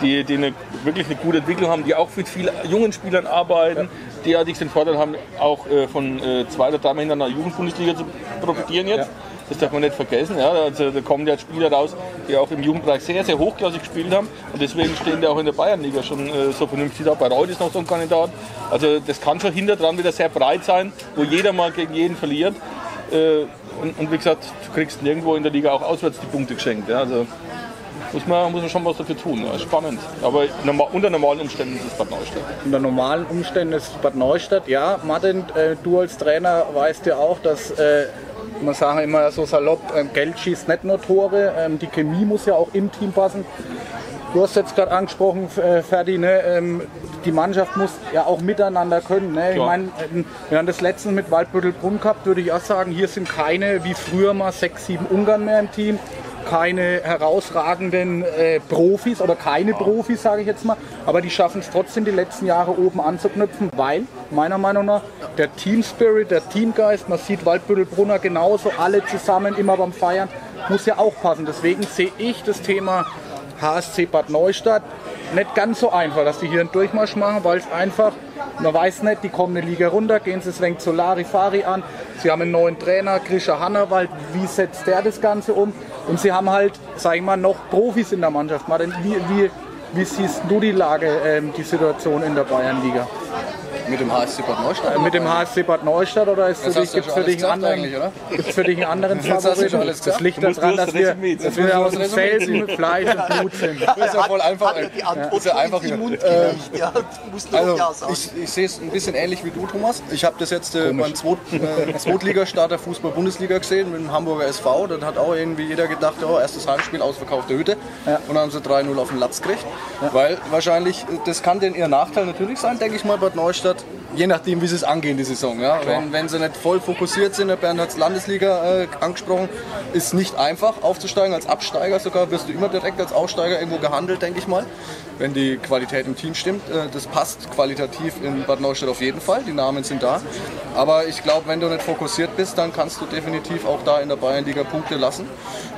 die, die eine, wirklich eine gute Entwicklung haben, die auch mit vielen jungen Spielern arbeiten, die allerdings den Vorteil haben, auch äh, von äh, zwei oder dreimal hintereinander Jugendbundesliga zu profitieren jetzt. Das darf man nicht vergessen. Ja. Also, da kommen ja Spieler raus, die auch im Jugendbereich sehr, sehr hochklassig gespielt haben. Und deswegen stehen die auch in der Bayernliga schon äh, so vernünftig da. Bei Reut ist noch so ein Kandidat. Also das kann schon hinter dran wieder sehr breit sein, wo jeder mal gegen jeden verliert. Äh, und, und wie gesagt, du kriegst nirgendwo in der Liga auch auswärts die Punkte geschenkt. Ja. Also muss man, muss man schon was dafür tun. Ja. Spannend. Aber norma- unter normalen Umständen ist es Bad Neustadt. Unter normalen Umständen ist Bad Neustadt, ja, Martin, äh, du als Trainer weißt ja auch, dass, äh, man sagen immer so salopp, ähm, Geld schießt nicht nur Tore, ähm, die Chemie muss ja auch im Team passen. Du hast jetzt gerade angesprochen, äh, Ferdi, ne, ähm, die Mannschaft muss ja auch miteinander können. Ne? Ich meine, ähm, wir haben das letztens mit Waldbüttelbrunn gehabt, würde ich auch sagen, hier sind keine, wie früher mal, sechs, sieben Ungarn mehr im Team. Keine herausragenden äh, Profis oder keine Profis, sage ich jetzt mal, aber die schaffen es trotzdem, die letzten Jahre oben anzuknüpfen, weil meiner Meinung nach der Team Spirit, der Teamgeist, man sieht Waldbüttelbrunner genauso, alle zusammen immer beim Feiern, muss ja auch passen. Deswegen sehe ich das Thema HSC Bad Neustadt nicht ganz so einfach, dass die hier einen Durchmarsch machen, weil es einfach, man weiß nicht, die kommen eine Liga runter, gehen sie Sven Solari Fari an, sie haben einen neuen Trainer, Grisha Hannawald, wie setzt der das Ganze um? Und sie haben halt, sag ich mal, noch Profis in der Mannschaft. Martin, wie, wie, wie siehst du die Lage, ähm, die Situation in der Bayernliga? Mit dem HSC Bad Neustadt? Mit dem HSC Bad Neustadt oder ist Das für dich, gibt's für dich anderen, gibt's für dich einen anderen Favoriten? Das liegt daran, dass wir, dass wir aus dem. Felsen, Fleisch und Blut sind. Das ist ja voll einfach. Die Antwort Ist ja schon einfach in den hier. Mund? Ja, nur Also Ja ich, ich sehe es ein bisschen ähnlich wie du, Thomas. Ich habe das jetzt äh, beim Zweit, äh, Zweitligastart der Fußball-Bundesliga gesehen mit dem Hamburger SV. Dann hat auch irgendwie jeder gedacht, oh, erstes Heimspiel, ausverkaufte Hütte. Und dann haben sie 3-0 auf den Latz gekriegt. Weil wahrscheinlich, äh, das kann denn ihr Nachteil natürlich sein, denke ich mal, Bad Neustadt. Je nachdem, wie sie es angehen, die Saison. Ja? Wenn, wenn sie nicht voll fokussiert sind, der Bernd hat es Landesliga äh, angesprochen, ist nicht einfach aufzusteigen. Als Absteiger sogar wirst du immer direkt als Aussteiger irgendwo gehandelt, denke ich mal. Wenn die Qualität im Team stimmt. Äh, das passt qualitativ in Bad Neustadt auf jeden Fall. Die Namen sind da. Aber ich glaube, wenn du nicht fokussiert bist, dann kannst du definitiv auch da in der Bayernliga Punkte lassen.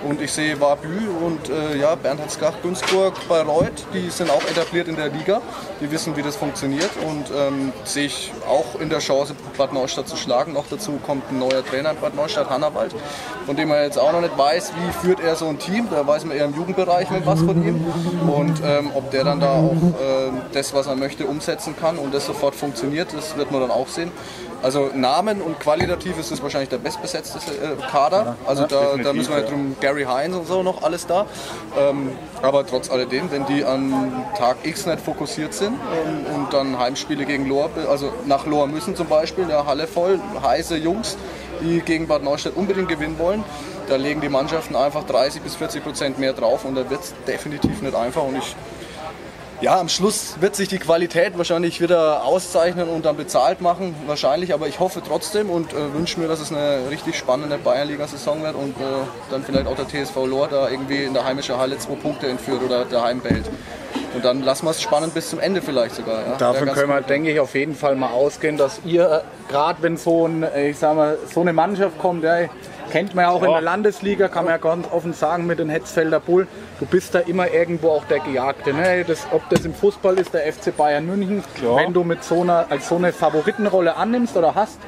Und ich sehe Wabü und äh, ja, Bernhard Skach, Günzburg, Bayreuth, die sind auch etabliert in der Liga. Die wissen, wie das funktioniert und ähm, sehe ich auch in der Chance, Bad Neustadt zu schlagen. Noch dazu kommt ein neuer Trainer in Bad Neustadt, Hannawald, von dem er jetzt auch noch nicht weiß, wie führt er so ein Team. Da weiß man eher im Jugendbereich mit was von ihm. Und ähm, ob der dann da auch äh, das, was er möchte, umsetzen kann und das sofort funktioniert, das wird man dann auch sehen. Also Namen und qualitativ ist das wahrscheinlich der bestbesetzte äh, Kader. Also da, da müssen wir nicht drum, Gary Hines und so noch alles da. Ähm, aber trotz alledem, wenn die an Tag X nicht fokussiert sind ähm, und dann Heimspiele gegen Lohr, also nach Lohr müssen zum Beispiel, der Halle voll, heiße Jungs, die gegen Bad Neustadt unbedingt gewinnen wollen, da legen die Mannschaften einfach 30 bis 40 Prozent mehr drauf und da wird es definitiv nicht einfach. Und ich ja, am Schluss wird sich die Qualität wahrscheinlich wieder auszeichnen und dann bezahlt machen, wahrscheinlich. Aber ich hoffe trotzdem und äh, wünsche mir, dass es eine richtig spannende Bayernliga-Saison wird und äh, dann vielleicht auch der TSV Lohr da irgendwie in der heimischen Halle zwei Punkte entführt oder daheim behält. Und dann lassen wir es spannend bis zum Ende vielleicht sogar. Ja. Davon können wir, denke ich, auf jeden Fall mal ausgehen, dass ihr, gerade wenn so, ein, äh, ich sag mal, so eine Mannschaft kommt, ja, kennt man ja auch in der Landesliga, kann man ja ganz offen sagen, mit den Hetzfelder Bull, du bist da immer irgendwo auch der Gejagte. Ne? Das, ob das im Fußball ist, der FC Bayern München, wenn du mit so einer, als so eine Favoritenrolle annimmst oder hast,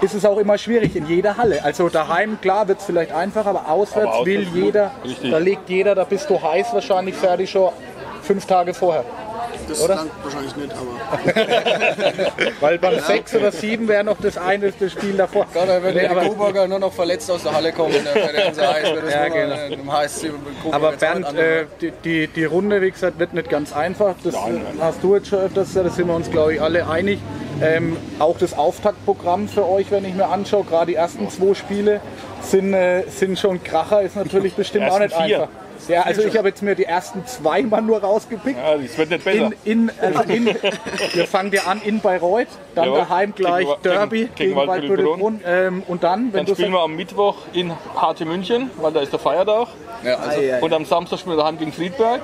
ist es auch immer schwierig in jeder Halle. Also daheim, klar, wird es vielleicht einfacher, aber auswärts, Aber auswärts will jeder, Richtig. da legt jeder, da bist du heiß wahrscheinlich fertig schon fünf Tage vorher. Das Oder? langt wahrscheinlich nicht, aber Weil beim 6 oder 7 wäre noch das eine das Spiel davor. Gerade wenn Nee, der aber, Coburger nur noch verletzt aus der Halle kommt, dann wäre der ganze Eis, Ja, genau. HSC und aber Bernd, äh, die, die, die Runde, wie gesagt, wird nicht ganz einfach. Das äh, hast du jetzt schon öfters gesagt, da sind wir uns, glaube ich, alle einig. Ähm, auch das Auftaktprogramm für euch, wenn ich mir anschaue, gerade die ersten zwei Spiele sind, äh, sind schon Kracher, ist natürlich bestimmt auch nicht vier. einfach. Ja, also ich habe jetzt mir die ersten zwei mal nur rausgepickt. Ja, das wird nicht besser. In, in, also in, wir fangen ja an in Bayreuth, dann Jawohl. daheim gleich Gegen- Derby gegen- gegen, Waldbüttelbrunn. Ähm, und dann, wenn Dann du spielen sagst, wir am Mittwoch in HT München, weil da ist der Feiertag. Ja, also, Und am Samstag spielen wir daheim gegen Friedberg.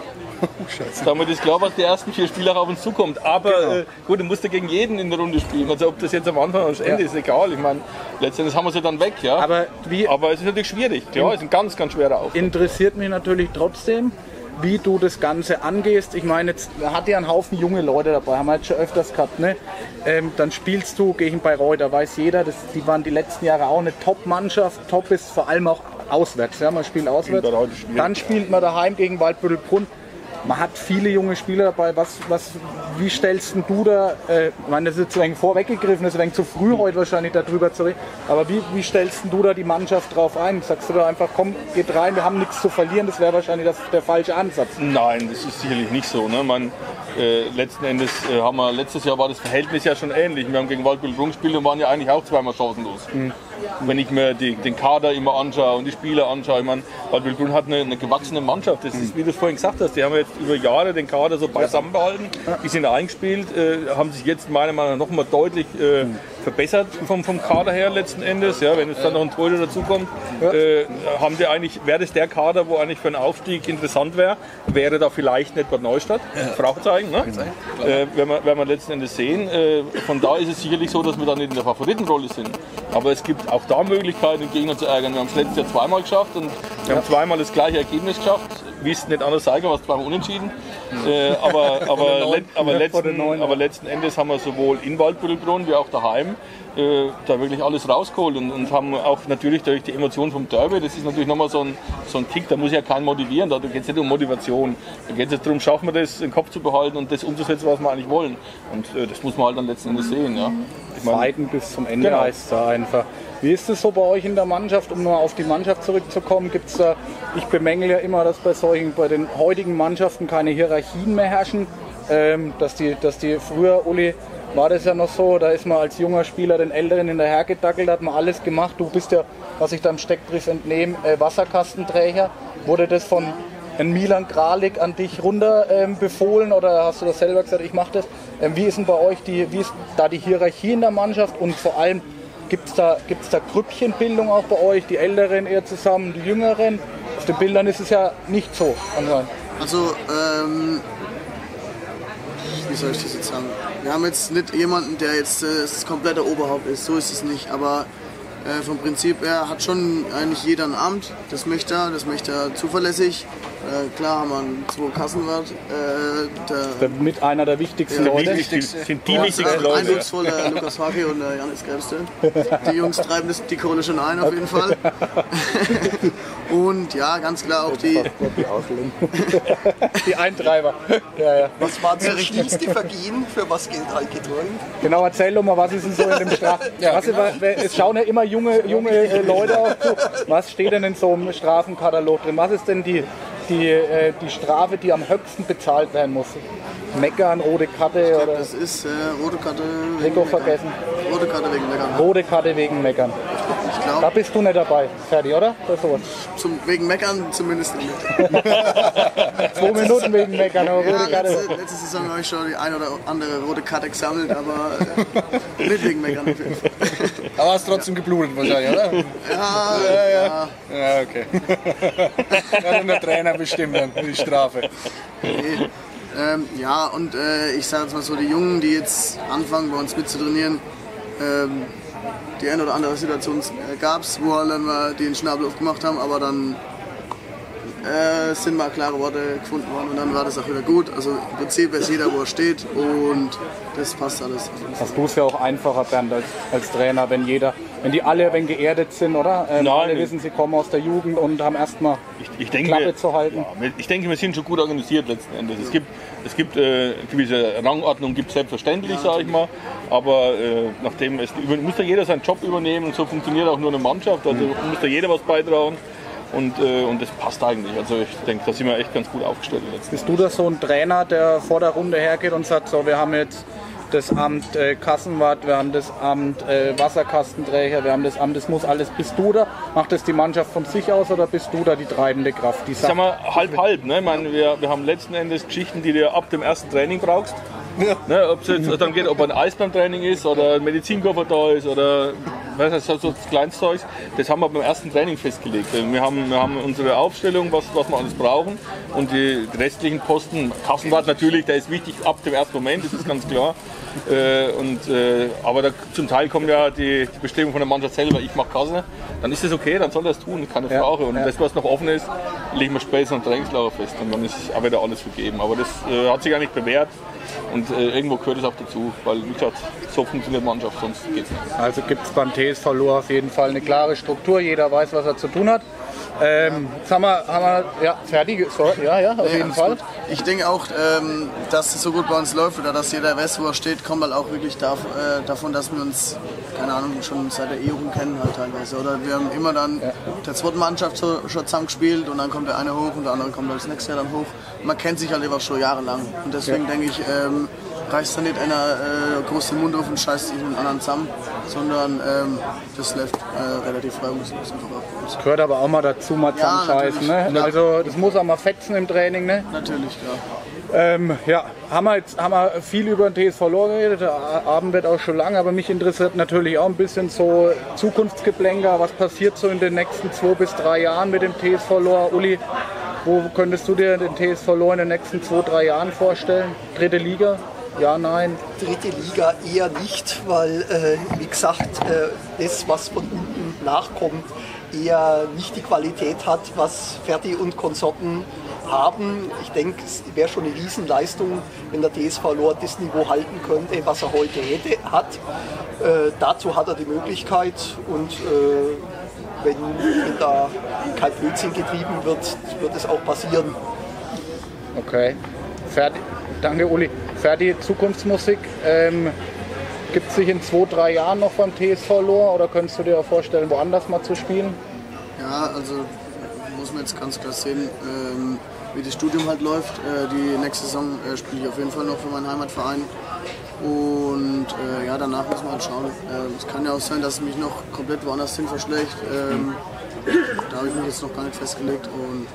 Damit ist klar, was die ersten vier Spiele auch auf uns zukommt. Aber äh, gut, du musst ja gegen jeden in der Runde spielen. Also ob das jetzt am Anfang oder am Ende ist, egal. Ich meine, letztendlich haben wir sie dann weg. Ja? aber wie, Aber es ist natürlich schwierig. Klar, es ist ein ganz, ganz schwerer Aufgabe. interessiert mich natürlich trotzdem, wie du das Ganze angehst. Ich meine, jetzt hat ja einen Haufen junge Leute dabei, haben wir jetzt schon öfters gehabt. Ne? Ähm, dann spielst du gegen Bayreuth, da weiß jeder, das, die waren die letzten Jahre auch eine Top-Mannschaft. Top ist vor allem auch auswärts. Ja? Man spielt auswärts. Dann spielt man daheim gegen Waldbüttelbrunn. Man hat viele junge Spieler dabei. Was, was, wie stellst du da, äh, ich meine, das ist jetzt ein vorweggegriffen, das ist ein zu früh heute wahrscheinlich darüber zu reden, aber wie, wie stellst du da die Mannschaft drauf ein? Sagst du da einfach, komm, geht rein, wir haben nichts zu verlieren, das wäre wahrscheinlich das, der falsche Ansatz. Nein, das ist sicherlich nicht so. Ne? Man, äh, letzten Endes äh, haben wir, letztes Jahr war das Verhältnis ja schon ähnlich. Wir haben gegen Waldbüttelbrunn gespielt und waren ja eigentlich auch zweimal chancenlos. Wenn ich mir die, den Kader immer anschaue und die Spieler anschaue, ich meine, Waldbüttelbrunn hat eine, eine gewachsene Mannschaft. Das ist, wie du es vorhin gesagt hast, die haben jetzt über Jahre den Kader so beisammen behalten. Die sind eingespielt, äh, haben sich jetzt meiner Meinung nach noch mal deutlich äh, verbessert vom, vom Kader her letzten Endes. Ja, wenn jetzt dann noch ein Torhüter dazukommt, äh, haben die eigentlich, wäre das der Kader, wo eigentlich für einen Aufstieg interessant wäre, wäre da vielleicht nicht Bad Neustadt? Fragezeichen, ne? Äh, werden, wir, werden wir letzten Endes sehen. Äh, von da ist es sicherlich so, dass wir dann nicht in der Favoritenrolle sind. Aber es gibt auch da Möglichkeiten, den Gegner zu ärgern. Wir haben es letztes Jahr zweimal geschafft und wir haben zweimal das gleiche Ergebnis geschafft. Wie es nicht anders sagen, war es zweimal unentschieden. Äh, aber, aber, let, aber, letzten, aber letzten Endes haben wir sowohl in Waldbüttelbrunn wie auch daheim äh, da wirklich alles rausgeholt und, und haben auch natürlich durch die Emotion vom Derby, das ist natürlich nochmal so ein, so ein Kick, da muss ja keinen motivieren, da geht es nicht um Motivation, da geht es jetzt darum, schaffen wir das, den Kopf zu behalten und das umzusetzen, was wir eigentlich wollen. Und äh, das muss man halt dann letzten Endes sehen. Ja. Ich meine, Fighten bis zum Ende Genau. heißt es da einfach. Wie ist es so bei euch in der Mannschaft, um nur auf die Mannschaft zurückzukommen? Gibt's da, ich bemängel ja immer, dass bei solchen, bei den heutigen Mannschaften keine Hierarchien mehr herrschen. Ähm, dass, die, dass die früher, Uli, war das ja noch so, da ist man als junger Spieler den Älteren hinterhergedackelt, hat man alles gemacht. Du bist ja, was ich da im Steckbrief entnehme, äh, Wasserkastenträger. Wurde das von Milan Kralik an dich runter ähm, befohlen oder hast du das selber gesagt, ich mache das? Ähm, wie ist denn bei euch die, wie ist da die Hierarchie in der Mannschaft und vor allem gibt es da, gibt's da Grüppchenbildung auch bei euch, die Älteren eher zusammen, die Jüngeren? Auf den Bildern ist es ja nicht so. anscheinend. Also, ähm, wie soll ich das jetzt sagen? Wir haben jetzt nicht jemanden, der jetzt äh, das komplette Oberhaupt ist, so ist es nicht. Aber äh, vom Prinzip her hat schon eigentlich jeder ein Amt, das möchte er, das möchte er zuverlässig. Äh, klar haben wir einen zwei Kassenwart, äh, der mit einer der wichtigsten Ja, Leute. sind die Ja, wichtigsten äh, Leute. Eindrucksvoll, der Lukas Hake und der Janis Gräbste. Die Jungs treiben das, die Kohle schon ein, auf jeden Fall. Und ja, ganz klar auch die, Die Ausländer. die Eintreiber. Ja, ja. Was waren so schlimmste Vergehen, für was Geld halt getrunken? Genau, erzähl doch mal, was ist denn so in dem Straf... was, wer- Es schauen ja immer junge, junge äh, Leute zu. Was steht denn in so einem Strafenkatalog drin? Was ist denn die, die, äh, die Strafe, die am höchsten bezahlt werden muss? Meckern, rote Karte oder das ist äh, rote Karte Meckern. vergessen? Rote Karte wegen Meckern. Rote Karte wegen Meckern. Ich Da glaube, bist du nicht dabei. Fertig, oder? Oder sowas. zum- wegen Meckern zumindest nicht. Zwei Minuten wegen Meckern, aber Ja, rote Karte. letzte, letzte Saison habe ich schon die ein oder andere rote Karte gesammelt, aber äh, nicht wegen Meckern. Aber hast trotzdem geblutet wahrscheinlich, oder? Ja, ja, ja. Ja, okay. Kann dann der Trainer bestimmen dann die Strafe. Nee. Ähm, ja, und äh, ich sage jetzt mal so, die Jungen, die jetzt anfangen, bei uns mitzutrainieren, ähm, die eine oder andere Situation äh, gab es, wo halt dann die den Schnabel aufgemacht haben, aber dann äh, sind mal klare Worte gefunden worden und dann war das auch wieder gut. Also im Prinzip weiß jeder, wo er steht und das passt alles. Hast du es ja auch einfacher, Bernd, als, als Trainer, wenn jeder, wenn die alle wenn geerdet sind, oder? Ähm, Nein. alle wissen, sie kommen aus der Jugend und haben erstmal Ich, ich, denke, Klappe zu halten. Ja, ich denke, wir sind schon gut organisiert letzten Endes. Es gibt, es gibt äh, gewisse Rangordnung, gibt selbstverständlich, sage ich mal. Aber äh, nachdem es muss da jeder seinen Job übernehmen und so funktioniert auch nur eine Mannschaft. Also muss da jeder was beitragen. Und, äh, und das passt eigentlich. Also ich denke, da sind wir echt ganz gut aufgestellt. Bist du da so ein Trainer, der vor der Runde hergeht und sagt, so, wir haben jetzt das Amt äh, Kassenwart, wir haben das Amt äh, Wasserkastenträger, wir haben das Amt, das muss alles. Bist du da? Macht das die Mannschaft von sich aus oder bist du da die treibende Kraft? Die Ich sag sagt, mal, halb, halb. Ne? Ich meine, wir, wir haben letzten Endes Geschichten, die du ab dem ersten Training brauchst. Ne, ob es jetzt dann geht, ob ein Eis beim Training ist oder ein Medizinkoffer da ist oder was heißt, so das Kleinstzeug, das haben wir beim ersten Training festgelegt. Wir haben, wir haben unsere Aufstellung, was, was wir alles brauchen und die restlichen Posten, Kassenwart natürlich, der ist wichtig ab dem ersten Moment, das ist ganz klar. Äh, und, äh, aber da, zum Teil kommt ja die, die Bestimmung von der Mannschaft selber, ich mache Kasse, dann ist das okay, dann soll er es tun, keine Ja, Frage. Und ja. das, was noch offen ist, legen wir später am Trainingslager fest und dann ist auch wieder alles vergeben. Aber das äh, hat sich eigentlich bewährt und äh, irgendwo gehört es auch dazu, weil wie gesagt, so funktioniert Mannschaft, sonst geht's nicht. also gibt es beim TSV Lohr auf jeden Fall eine klare Struktur, jeder weiß, was er zu tun hat. Ähm, jetzt haben wir, haben wir ja, fertig, so, ja, ja, auf Nee, jeden Fall. gut. Ich denke auch, ähm, dass es so gut bei uns läuft oder dass jeder weiß, wo er steht, kommt halt auch wirklich dav äh, davon, dass wir uns, keine Ahnung, schon seit der E-Jugend kennen halt teilweise. Oder wir haben immer dann der zweiten Mannschaft so, schon zusammen gespielt und dann kommt der eine hoch und der andere kommt das nächste Jahr dann hoch. Man kennt sich halt einfach schon jahrelang. Und deswegen denke ich, ähm, reißt da nicht einer äh, groß den Mund auf und scheißt sich mit anderen zusammen, sondern ähm, das läuft äh, relativ reibungslos einfach ab. uns. Gehört aber auch mal dazu, mal Ja, zusammenscheißen. Ne? Also das muss auch mal fetzen im Training. Ne? Natürlich, klar. Ähm, ja, haben wir jetzt haben wir viel über den TSV Lohr geredet. Der Abend wird auch schon lang, aber mich interessiert natürlich auch ein bisschen so Zukunftsgeplänker. Was passiert so in den nächsten zwei bis drei Jahren mit dem TSV Lohr? Uli, wo könntest du dir den TSV Lohr in den nächsten zwei, drei Jahren vorstellen? Dritte Liga? Ja, nein. Dritte Liga eher nicht, weil, äh, wie gesagt, äh, das, was von unten nachkommt, eher nicht die Qualität hat, was Ferdi und Konsorten haben. Ich denke, es wäre schon eine Riesenleistung, wenn der TSV Lohr das Niveau halten könnte, was er heute hätte, hat. Äh, dazu hat er die Möglichkeit und äh, wenn, wenn da kein Blödsinn getrieben wird, wird es auch passieren. Okay. Ferdi, danke Uli. Ferdi, Zukunftsmusik. Ähm, Gibt es sich in zwei, drei Jahren noch beim TSV Lohr oder könntest du dir vorstellen, woanders mal zu spielen? Ja, also muss man jetzt ganz klar sehen, ähm, wie das Studium halt läuft. Äh, die nächste Saison äh, spiele ich auf jeden Fall noch für meinen Heimatverein. Und äh, ja, danach muss man halt schauen. Äh, es kann ja auch sein, dass es mich noch komplett woanders hin verschlägt. Ähm, da habe ich mich jetzt noch gar nicht festgelegt. Und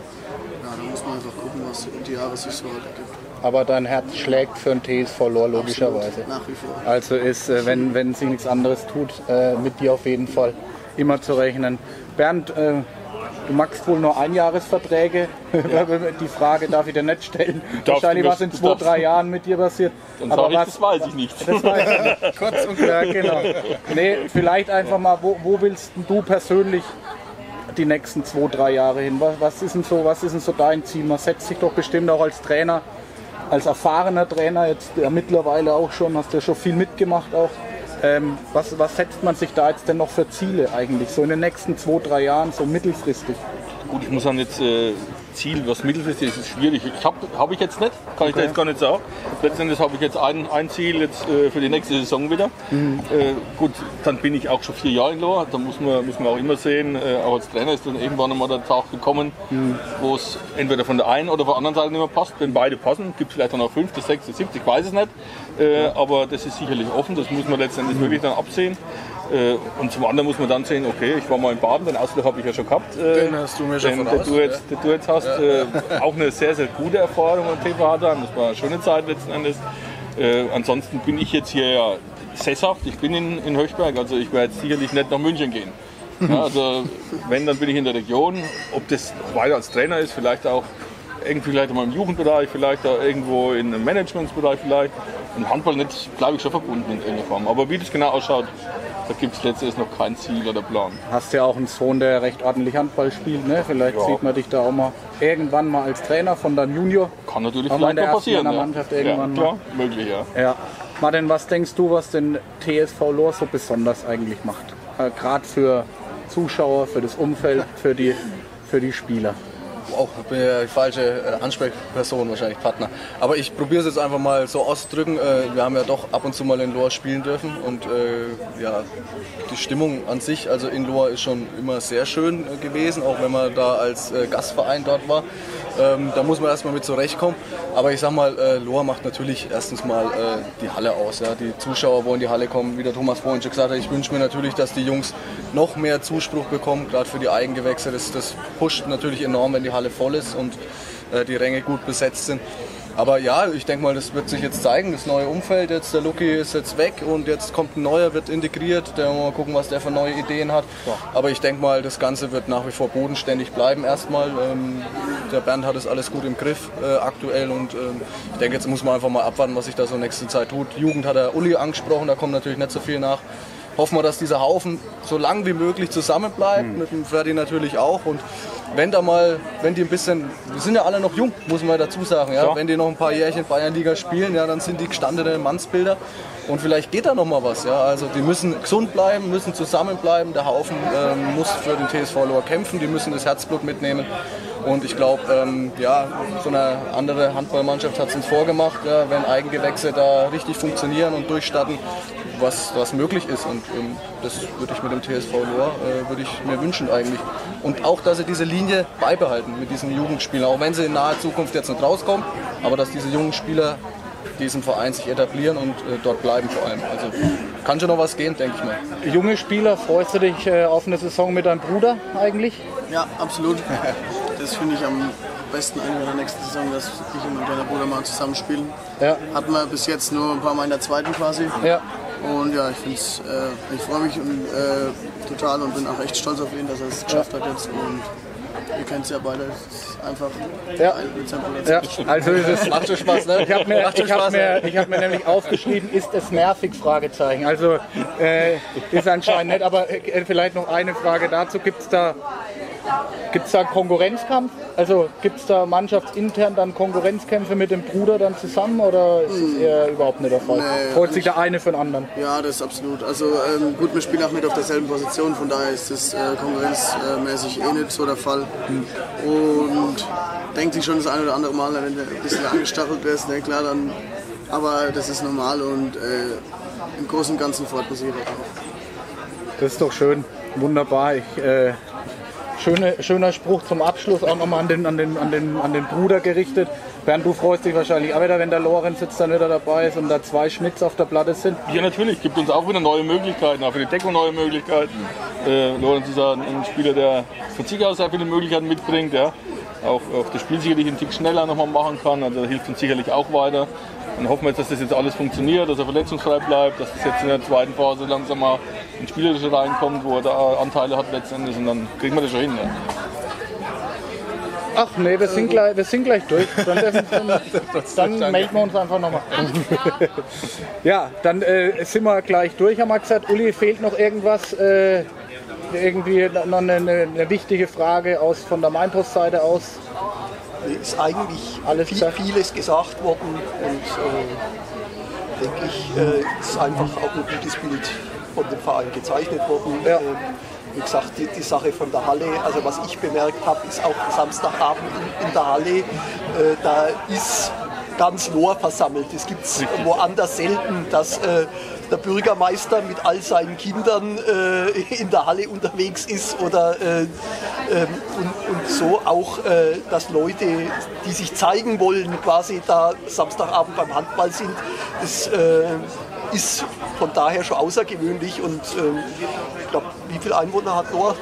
ja, da muss man einfach gucken, was die Jahre sich so halt ergibt. Aber dein Herz schlägt für ein TSV Lohr logischerweise. Absolut, Nach wie vor. Also ist, äh, wenn, wenn sich nichts anderes tut, äh, mit dir auf jeden Fall immer zu rechnen. Bernd, äh, du magst wohl nur Einjahresverträge. Die Frage darf ich dir nicht stellen. Darfst Wahrscheinlich was in zwei, drei Jahren mit dir passiert. Aber ich, was, das weiß ich nicht. das weiß ich nicht. Kurz und klar, genau. Nee, vielleicht einfach mal, wo, wo willst du persönlich die nächsten zwei, drei Jahre hin? Was, was, ist denn so, was ist denn so dein Ziel? Man setzt sich doch bestimmt auch als Trainer, als erfahrener Trainer, jetzt ja, mittlerweile auch schon, hast ja schon viel mitgemacht auch. Ähm, was, was setzt man sich da jetzt denn noch für Ziele eigentlich, so in den nächsten zwei, drei Jahren, so mittelfristig? Gut, ich muss sagen, jetzt äh, Ziel, was mittelfristig ist, ist schwierig. Ich habe hab ich jetzt nicht, kann ich dir jetzt gar nicht sagen. Letztendlich habe ich jetzt ein, ein Ziel jetzt äh, für die nächste Saison wieder. Äh, gut, dann bin ich auch schon vier Jahre in Lohr. Da muss man, muss man auch immer sehen, äh, auch als Trainer ist dann irgendwann einmal der Tag gekommen, wo es entweder von der einen oder von der anderen Seite nicht mehr passt. Wenn beide passen, gibt es vielleicht dann auch fünfte, sechste, siebte, ich weiß es nicht. Äh, aber das ist sicherlich offen, das muss man letztendlich wirklich dann absehen. Äh, und zum anderen muss man dann sehen, okay, ich war mal in Baden, den Ausflug habe ich ja schon gehabt. Äh, Den hast du mir schon den, voraus, den, du jetzt, den du jetzt hast. Äh, auch eine sehr, sehr gute Erfahrung am TV hat. Das war eine schöne Zeit letzten Endes. Äh, ansonsten bin ich jetzt hier ja sesshaft. Ich bin in, in Höchberg, also ich werde jetzt sicherlich nicht nach München gehen. Ja, also wenn, dann bin ich in der Region. Ob das weiter als Trainer ist, vielleicht auch irgendwie vielleicht mal im Jugendbereich, vielleicht auch irgendwo in einem Managementsbereich vielleicht. Im Handball nicht, bleibe ich schon verbunden in irgendeiner Form. Aber wie das genau ausschaut, da gibt es letztendlich noch kein Ziel oder Plan. Hast ja auch einen Sohn, der recht ordentlich Handball spielt, ne? Vielleicht Ja. sieht man dich da auch mal irgendwann mal als Trainer von deinem Junior. Kann natürlich in vielleicht der passieren. Männer Ja. Mannschaft ja, irgendwann klar, möglich, ja. Ja. Martin, was denkst du, was den TSV Lohr so besonders eigentlich macht? Äh, Gerade für Zuschauer, für das Umfeld, für die, für die Spieler. Auch bin ja die falsche äh, Ansprechperson, wahrscheinlich Partner. Aber ich probiere es jetzt einfach mal so auszudrücken. Äh, Wir haben ja doch ab und zu mal in Lohr spielen dürfen und äh, ja, die Stimmung an sich, also in Lohr ist schon immer sehr schön gewesen, auch wenn man da als Gastverein dort war. Ähm, Da muss man erstmal mit zurechtkommen. Aber ich sag mal, Lohr macht natürlich erstens mal die Halle aus. Ja. Die Zuschauer wollen die Halle kommen, wie der Thomas vorhin schon gesagt hat. Ich wünsche mir natürlich, dass die Jungs noch mehr Zuspruch bekommen, gerade für die Eigengewächse. Das, das pusht natürlich enorm, wenn die Halle voll ist und äh, die Ränge gut besetzt sind. Aber ja, ich denke mal, das wird sich jetzt zeigen, das neue Umfeld. Jetzt der Lucky ist jetzt weg und jetzt kommt ein neuer, wird integriert. Der mal gucken, was der für neue Ideen hat. Aber ich denke mal, das Ganze wird nach wie vor bodenständig bleiben erstmal. Ähm, der Bernd hat es alles gut im Griff äh, aktuell und ähm, ich denke, jetzt muss man einfach mal abwarten, was sich da so nächste Zeit tut. Jugend hat der Uli angesprochen, da kommt natürlich nicht so viel nach. Hoffen wir, dass dieser Haufen so lang wie möglich zusammenbleibt, mit dem Freddy natürlich auch. Und wenn da mal, wenn die ein bisschen, wir sind ja alle noch jung, muss man dazu sagen, ja? Ja. wenn die noch ein paar Jährchen Bayernliga spielen, ja, dann sind die gestandene Mannsbilder und vielleicht geht da noch mal was. Ja? Also die müssen gesund bleiben, müssen zusammenbleiben, der Haufen ähm, muss für den TSV Lohr kämpfen, die müssen das Herzblut mitnehmen. Und ich glaube, ähm, ja, so eine andere Handballmannschaft hat es uns vorgemacht, ja, wenn Eigengewächse da richtig funktionieren und durchstarten, was, was möglich ist. Und ähm, das würde ich mit dem TSV Lohr äh, würde ich mir wünschen eigentlich. Und auch, dass sie diese Linie beibehalten mit diesen Jugendspielern, auch wenn sie in naher Zukunft jetzt nicht rauskommen, aber dass diese jungen Spieler diesen Verein sich etablieren und äh, dort bleiben vor allem. Also kann schon noch was gehen, denke ich mal. Junge Spieler, freust du dich äh, auf eine Saison mit deinem Bruder eigentlich? Ja, absolut. Das finde ich am besten eigentlich in der nächsten Saison, dass ich und mein kleiner Bruder mal zusammen spielen. Ja. Hatten wir bis jetzt nur ein paar Mal in der zweiten quasi. Ja. Und ja, ich finde es, äh, ich freue mich und, äh, total und bin auch echt stolz auf ihn, dass er es geschafft hat jetzt. Und ihr kennt es ja beide, es ist einfach Ja. ein Dezember. Ja, also ist es. Macht schon Spaß, ne? Ich habe mir, hab mir, ich hab mir nämlich aufgeschrieben, ist es nervig? Fragezeichen. Also äh, ist anscheinend nicht, aber äh, vielleicht noch eine Frage dazu. Gibt es da Gibt es da einen Konkurrenzkampf? Also gibt es da mannschaftsintern dann Konkurrenzkämpfe mit dem Bruder dann zusammen oder ist das eher überhaupt nicht der Fall? Nee, Freut sich der eine für den anderen? Ja, das ist absolut. Also ähm, gut, wir spielen auch nicht auf derselben Position, von daher ist das äh, konkurrenzmäßig eh nicht so der Fall. Und denkt sich schon das eine oder andere Mal, wenn du ein bisschen angestachelt wirst, ne, klar, dann. Aber das ist normal und äh, im Großen und Ganzen freut man sich auch. Das ist doch schön. Wunderbar. Ich, äh, schöne, schöner Spruch zum Abschluss, auch nochmal an den, an, den, an, den, an den Bruder gerichtet. Bernd, du freust dich wahrscheinlich auch wieder, wenn der Lorenz jetzt dann wieder dabei ist und da zwei Schmitz auf der Platte sind. Ja, natürlich, gibt uns auch wieder neue Möglichkeiten, auch für die Deckung neue Möglichkeiten. Äh, Lorenz ist ein, Spieler, der von sich aus sehr viele Möglichkeiten mitbringt, ja. auch, auch das Spiel sicherlich einen Tick schneller nochmal machen kann, also hilft uns sicherlich auch weiter. Dann hoffen wir jetzt, dass das jetzt alles funktioniert, dass er verletzungsfrei bleibt, dass das jetzt in der zweiten Phase langsam mal ins Spielerische reinkommt, wo er da Anteile hat letztendlich und dann kriegen wir das schon hin. Ja. Ach nee, wir sind gleich, wir sind gleich durch. Dann, dann, dann melden wir uns einfach nochmal. ja, dann äh, sind wir gleich durch, haben wir gesagt. Uli, fehlt noch irgendwas? Äh, irgendwie noch eine, eine, eine wichtige Frage aus, von der Mainpost-Seite aus? Ist eigentlich Alles viel, vieles gesagt worden und äh, denke ich, äh, ist einfach auch ein gutes Bild von dem Verein gezeichnet worden. Ja. Äh, wie gesagt, die, die Sache von der Halle, also was ich bemerkt habe, ist auch Samstagabend in, in der Halle, äh, da ist ganz Lohr versammelt. Es gibt es woanders selten, dass äh, der Bürgermeister mit all seinen Kindern äh, in der Halle unterwegs ist oder äh, ähm, und, und so auch, äh, dass Leute, die sich zeigen wollen, quasi da Samstagabend beim Handball sind. Das äh, ist von daher schon außergewöhnlich und ähm, ich glaube, wie viele Einwohner hat Lohr?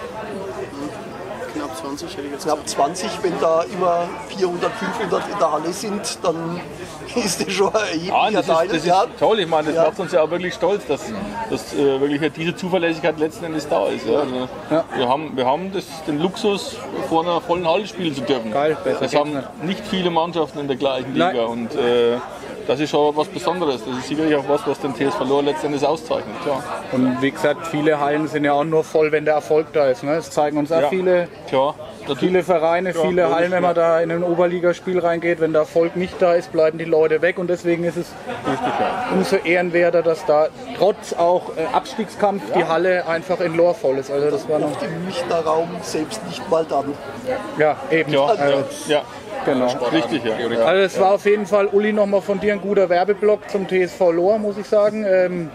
Knapp 20 hätte ich jetzt Knapp 20. Wenn da immer 400, 500 in der Halle sind, dann ist das schon ein Ja, erheblicher das Teil. ist, das ja. ist toll, ich meine, das Ja. macht uns ja auch wirklich stolz, dass, dass äh, wirklich diese Zuverlässigkeit letzten Endes da ist. Ja. Also, Wir haben, wir haben das, den Luxus, vor einer vollen Halle spielen zu dürfen. Geil, das haben nicht. viele Mannschaften in der gleichen Nein. Liga und äh, das ist schon was Besonderes. Das ist sicherlich auch was, was den TSV Lohr letzten Endes auszeichnet. Klar. Und wie gesagt, viele Hallen sind ja auch nur voll, wenn der Erfolg da ist. Ne? Das zeigen uns auch Ja. viele, Klar. viele Vereine, viele logisch, Hallen, wenn ja. man da in ein Oberligaspiel reingeht. Wenn der Erfolg nicht da ist, bleiben die Leute weg. Und deswegen ist es umso ehrenwerter, dass da trotz auch äh, Abstiegskampf die Halle einfach in Lohr voll ist. Also das war noch, Im Münchner Raum selbst nicht mal dann. ja, eben. Ja, Also, ja, ja, genau. richtig, ja. Also es war auf jeden Fall, Uli, nochmal von dir ein guter Werbeblock zum TSV Lohr, muss ich sagen. Ähm,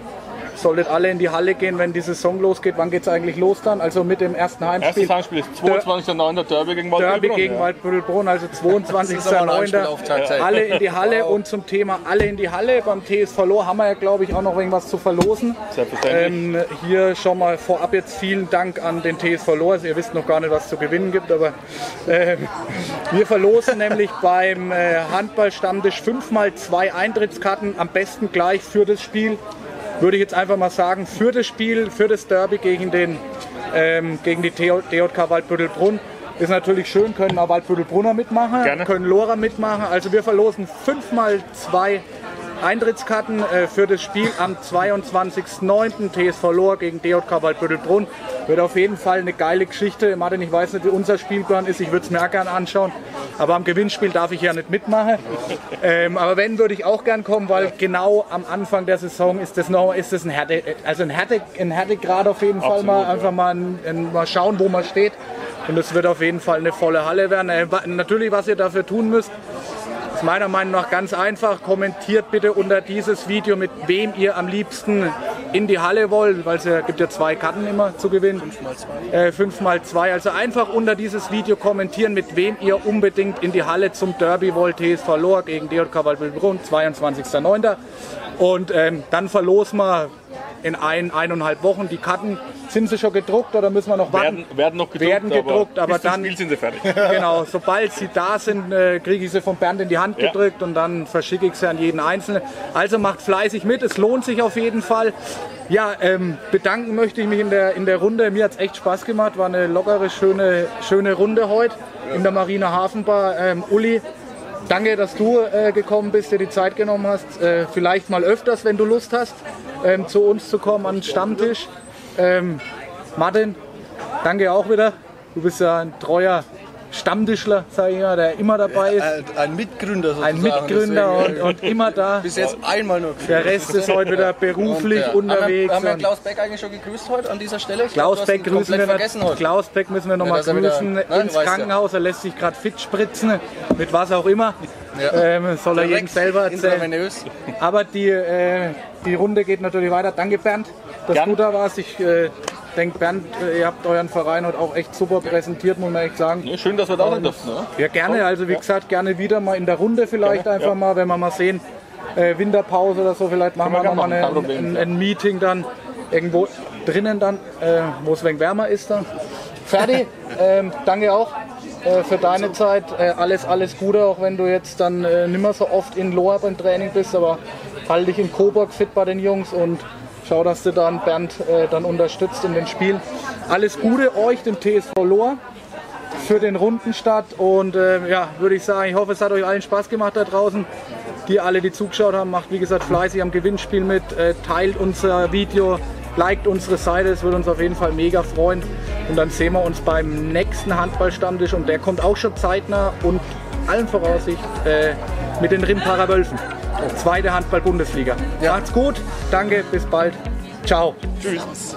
solltet alle in die Halle gehen, wenn die Saison losgeht. Wann geht es eigentlich los dann? Also mit dem ersten Heimspiel. Erstes Heimspiel ist 22.09. Derby gegen Derby Waldbüttelbrunn, gegen ja. Waldbüttelbrunn, also 22.09. Auftakt. Alle in die Halle und zum Thema alle in die Halle. Beim TSV Lohr haben wir ja, glaube ich, auch noch irgendwas zu verlosen. Ähm, hier schon mal vorab jetzt vielen Dank an den TSV Lohr. Also ihr wisst noch gar nicht, was zu gewinnen gibt, aber ähm, wir verlosen nämlich beim äh, Handballstammtisch fünfmal zwei Eintrittskarten, am besten gleich für das Spiel. Würde ich jetzt einfach mal sagen, für das Spiel, für das Derby gegen, den, ähm, gegen die DJK Waldbüttelbrunn. Ist natürlich schön, können auch Waldbüttelbrunner mitmachen, Gerne. können Lora mitmachen. Also wir verlosen fünfmal zwei Eintrittskarten äh, für das Spiel am 22.09. TSV Lohr gegen DJK Waldbüttelbrunn. Wird auf jeden Fall eine geile Geschichte. Martin, ich weiß nicht, wie unser Spielplan ist. Ich würde es mir auch gerne anschauen. Aber am Gewinnspiel darf ich ja nicht mitmachen. Ähm, aber wenn, würde ich auch gern kommen, weil genau am Anfang der Saison ist das noch ist das ein Härte, also ein Härte, ein Härtegrad auf jeden Fall Absolut, mal. ja. Einfach mal, ein, ein, mal schauen, wo man steht. Und es wird auf jeden Fall eine volle Halle werden. Äh, natürlich, was ihr dafür tun müsst, ist meiner Meinung nach ganz einfach. Kommentiert bitte unter dieses Video, mit wem ihr am liebsten in die Halle wollt, weil es ja, gibt ja zwei Karten immer zu gewinnen. Fünf mal zwei. Äh, fünf mal zwei. Also einfach unter dieses Video kommentieren, mit wem ihr unbedingt in die Halle zum Derby wollt. TSV Lohr gegen DJK Waldbüttelbrunn, 22.09. Und ähm, dann verlosen wir in ein, eineinhalb Wochen die Karten. Sind sie schon gedruckt oder müssen wir noch warten? Werden, werden noch gedruckt, Werden gedruckt, aber zum dann- Spiel sind sie fertig. Genau, sobald sie da sind, äh, kriege ich sie von Bernd in die Hand Ja. gedrückt und dann verschicke ich sie an jeden Einzelnen. Also macht fleißig mit, es lohnt sich auf jeden Fall. Ja, ähm, bedanken möchte ich mich in der, in der Runde. Mir hat es echt Spaß gemacht, war eine lockere, schöne, schöne Runde heute in der Marine Hafenbar. Ähm, Uli, danke, dass du äh, gekommen bist, dir die Zeit genommen hast. Äh, vielleicht mal öfters, wenn du Lust hast, ähm, zu uns zu kommen an den Stammtisch. Ähm, Martin, danke auch wieder. Du bist ja ein treuer Stammtischler, sag ich mal, der immer dabei ist. Ein, ein Mitgründer sozusagen. Ein Mitgründer und, und immer da. Bis jetzt einmal nur Der Rest ist heute wieder beruflich ja. unterwegs. Haben wir, haben wir und Klaus Beck eigentlich schon gegrüßt heute an dieser Stelle? Ich glaub, Klaus hast Beck grüßen wir vergessen heute. Klaus Beck müssen wir nochmal dass er wieder- grüßen Nein, ins weißt ja. Krankenhaus. Er lässt sich gerade fit spritzen, mit was auch immer. Ähm, soll er jedem Direkt selber erzählen. intravenös. Aber die, äh, die Runde geht natürlich weiter. Danke Bernd, dass Gern. du da warst. Ich äh, denke, Bernd, äh, ihr habt euren Verein heute auch echt super präsentiert, muss man echt sagen. Ja, schön, dass wir da sein durften. Ne? Ja, gerne. Also wie gesagt, gerne wieder mal in der Runde vielleicht einfach mal, wenn wir mal sehen, äh, Winterpause oder so, vielleicht machen wir wir nochmal gerne ein, Problem. ein Meeting dann irgendwo drinnen dann, äh, wo es ein wenig wärmer ist dann. Ferdi, ähm, danke auch äh, für deine Zeit. Äh, alles, alles Gute, auch wenn du jetzt dann äh, nicht mehr so oft in Lohr beim Training bist, aber halt dich in Coburg fit bei den Jungs und schau, dass du dann Bernd äh, dann unterstützt in den Spielen. Alles Gute euch, dem TSV Lohr für den Rundenstart und äh, ja, würde ich sagen, ich hoffe, es hat euch allen Spaß gemacht da draußen. Die alle, die zugeschaut haben, macht wie gesagt fleißig am Gewinnspiel mit, äh, teilt unser Video, liked unsere Seite, es würde uns auf jeden Fall mega freuen. Und dann sehen wir uns beim nächsten Handballstammtisch und der kommt auch schon zeitnah und allen Voraussicht äh, mit den Rimparer Wölfen. Zweite Handball-Bundesliga. Macht's gut, danke, bis bald. Ciao. Tschüss.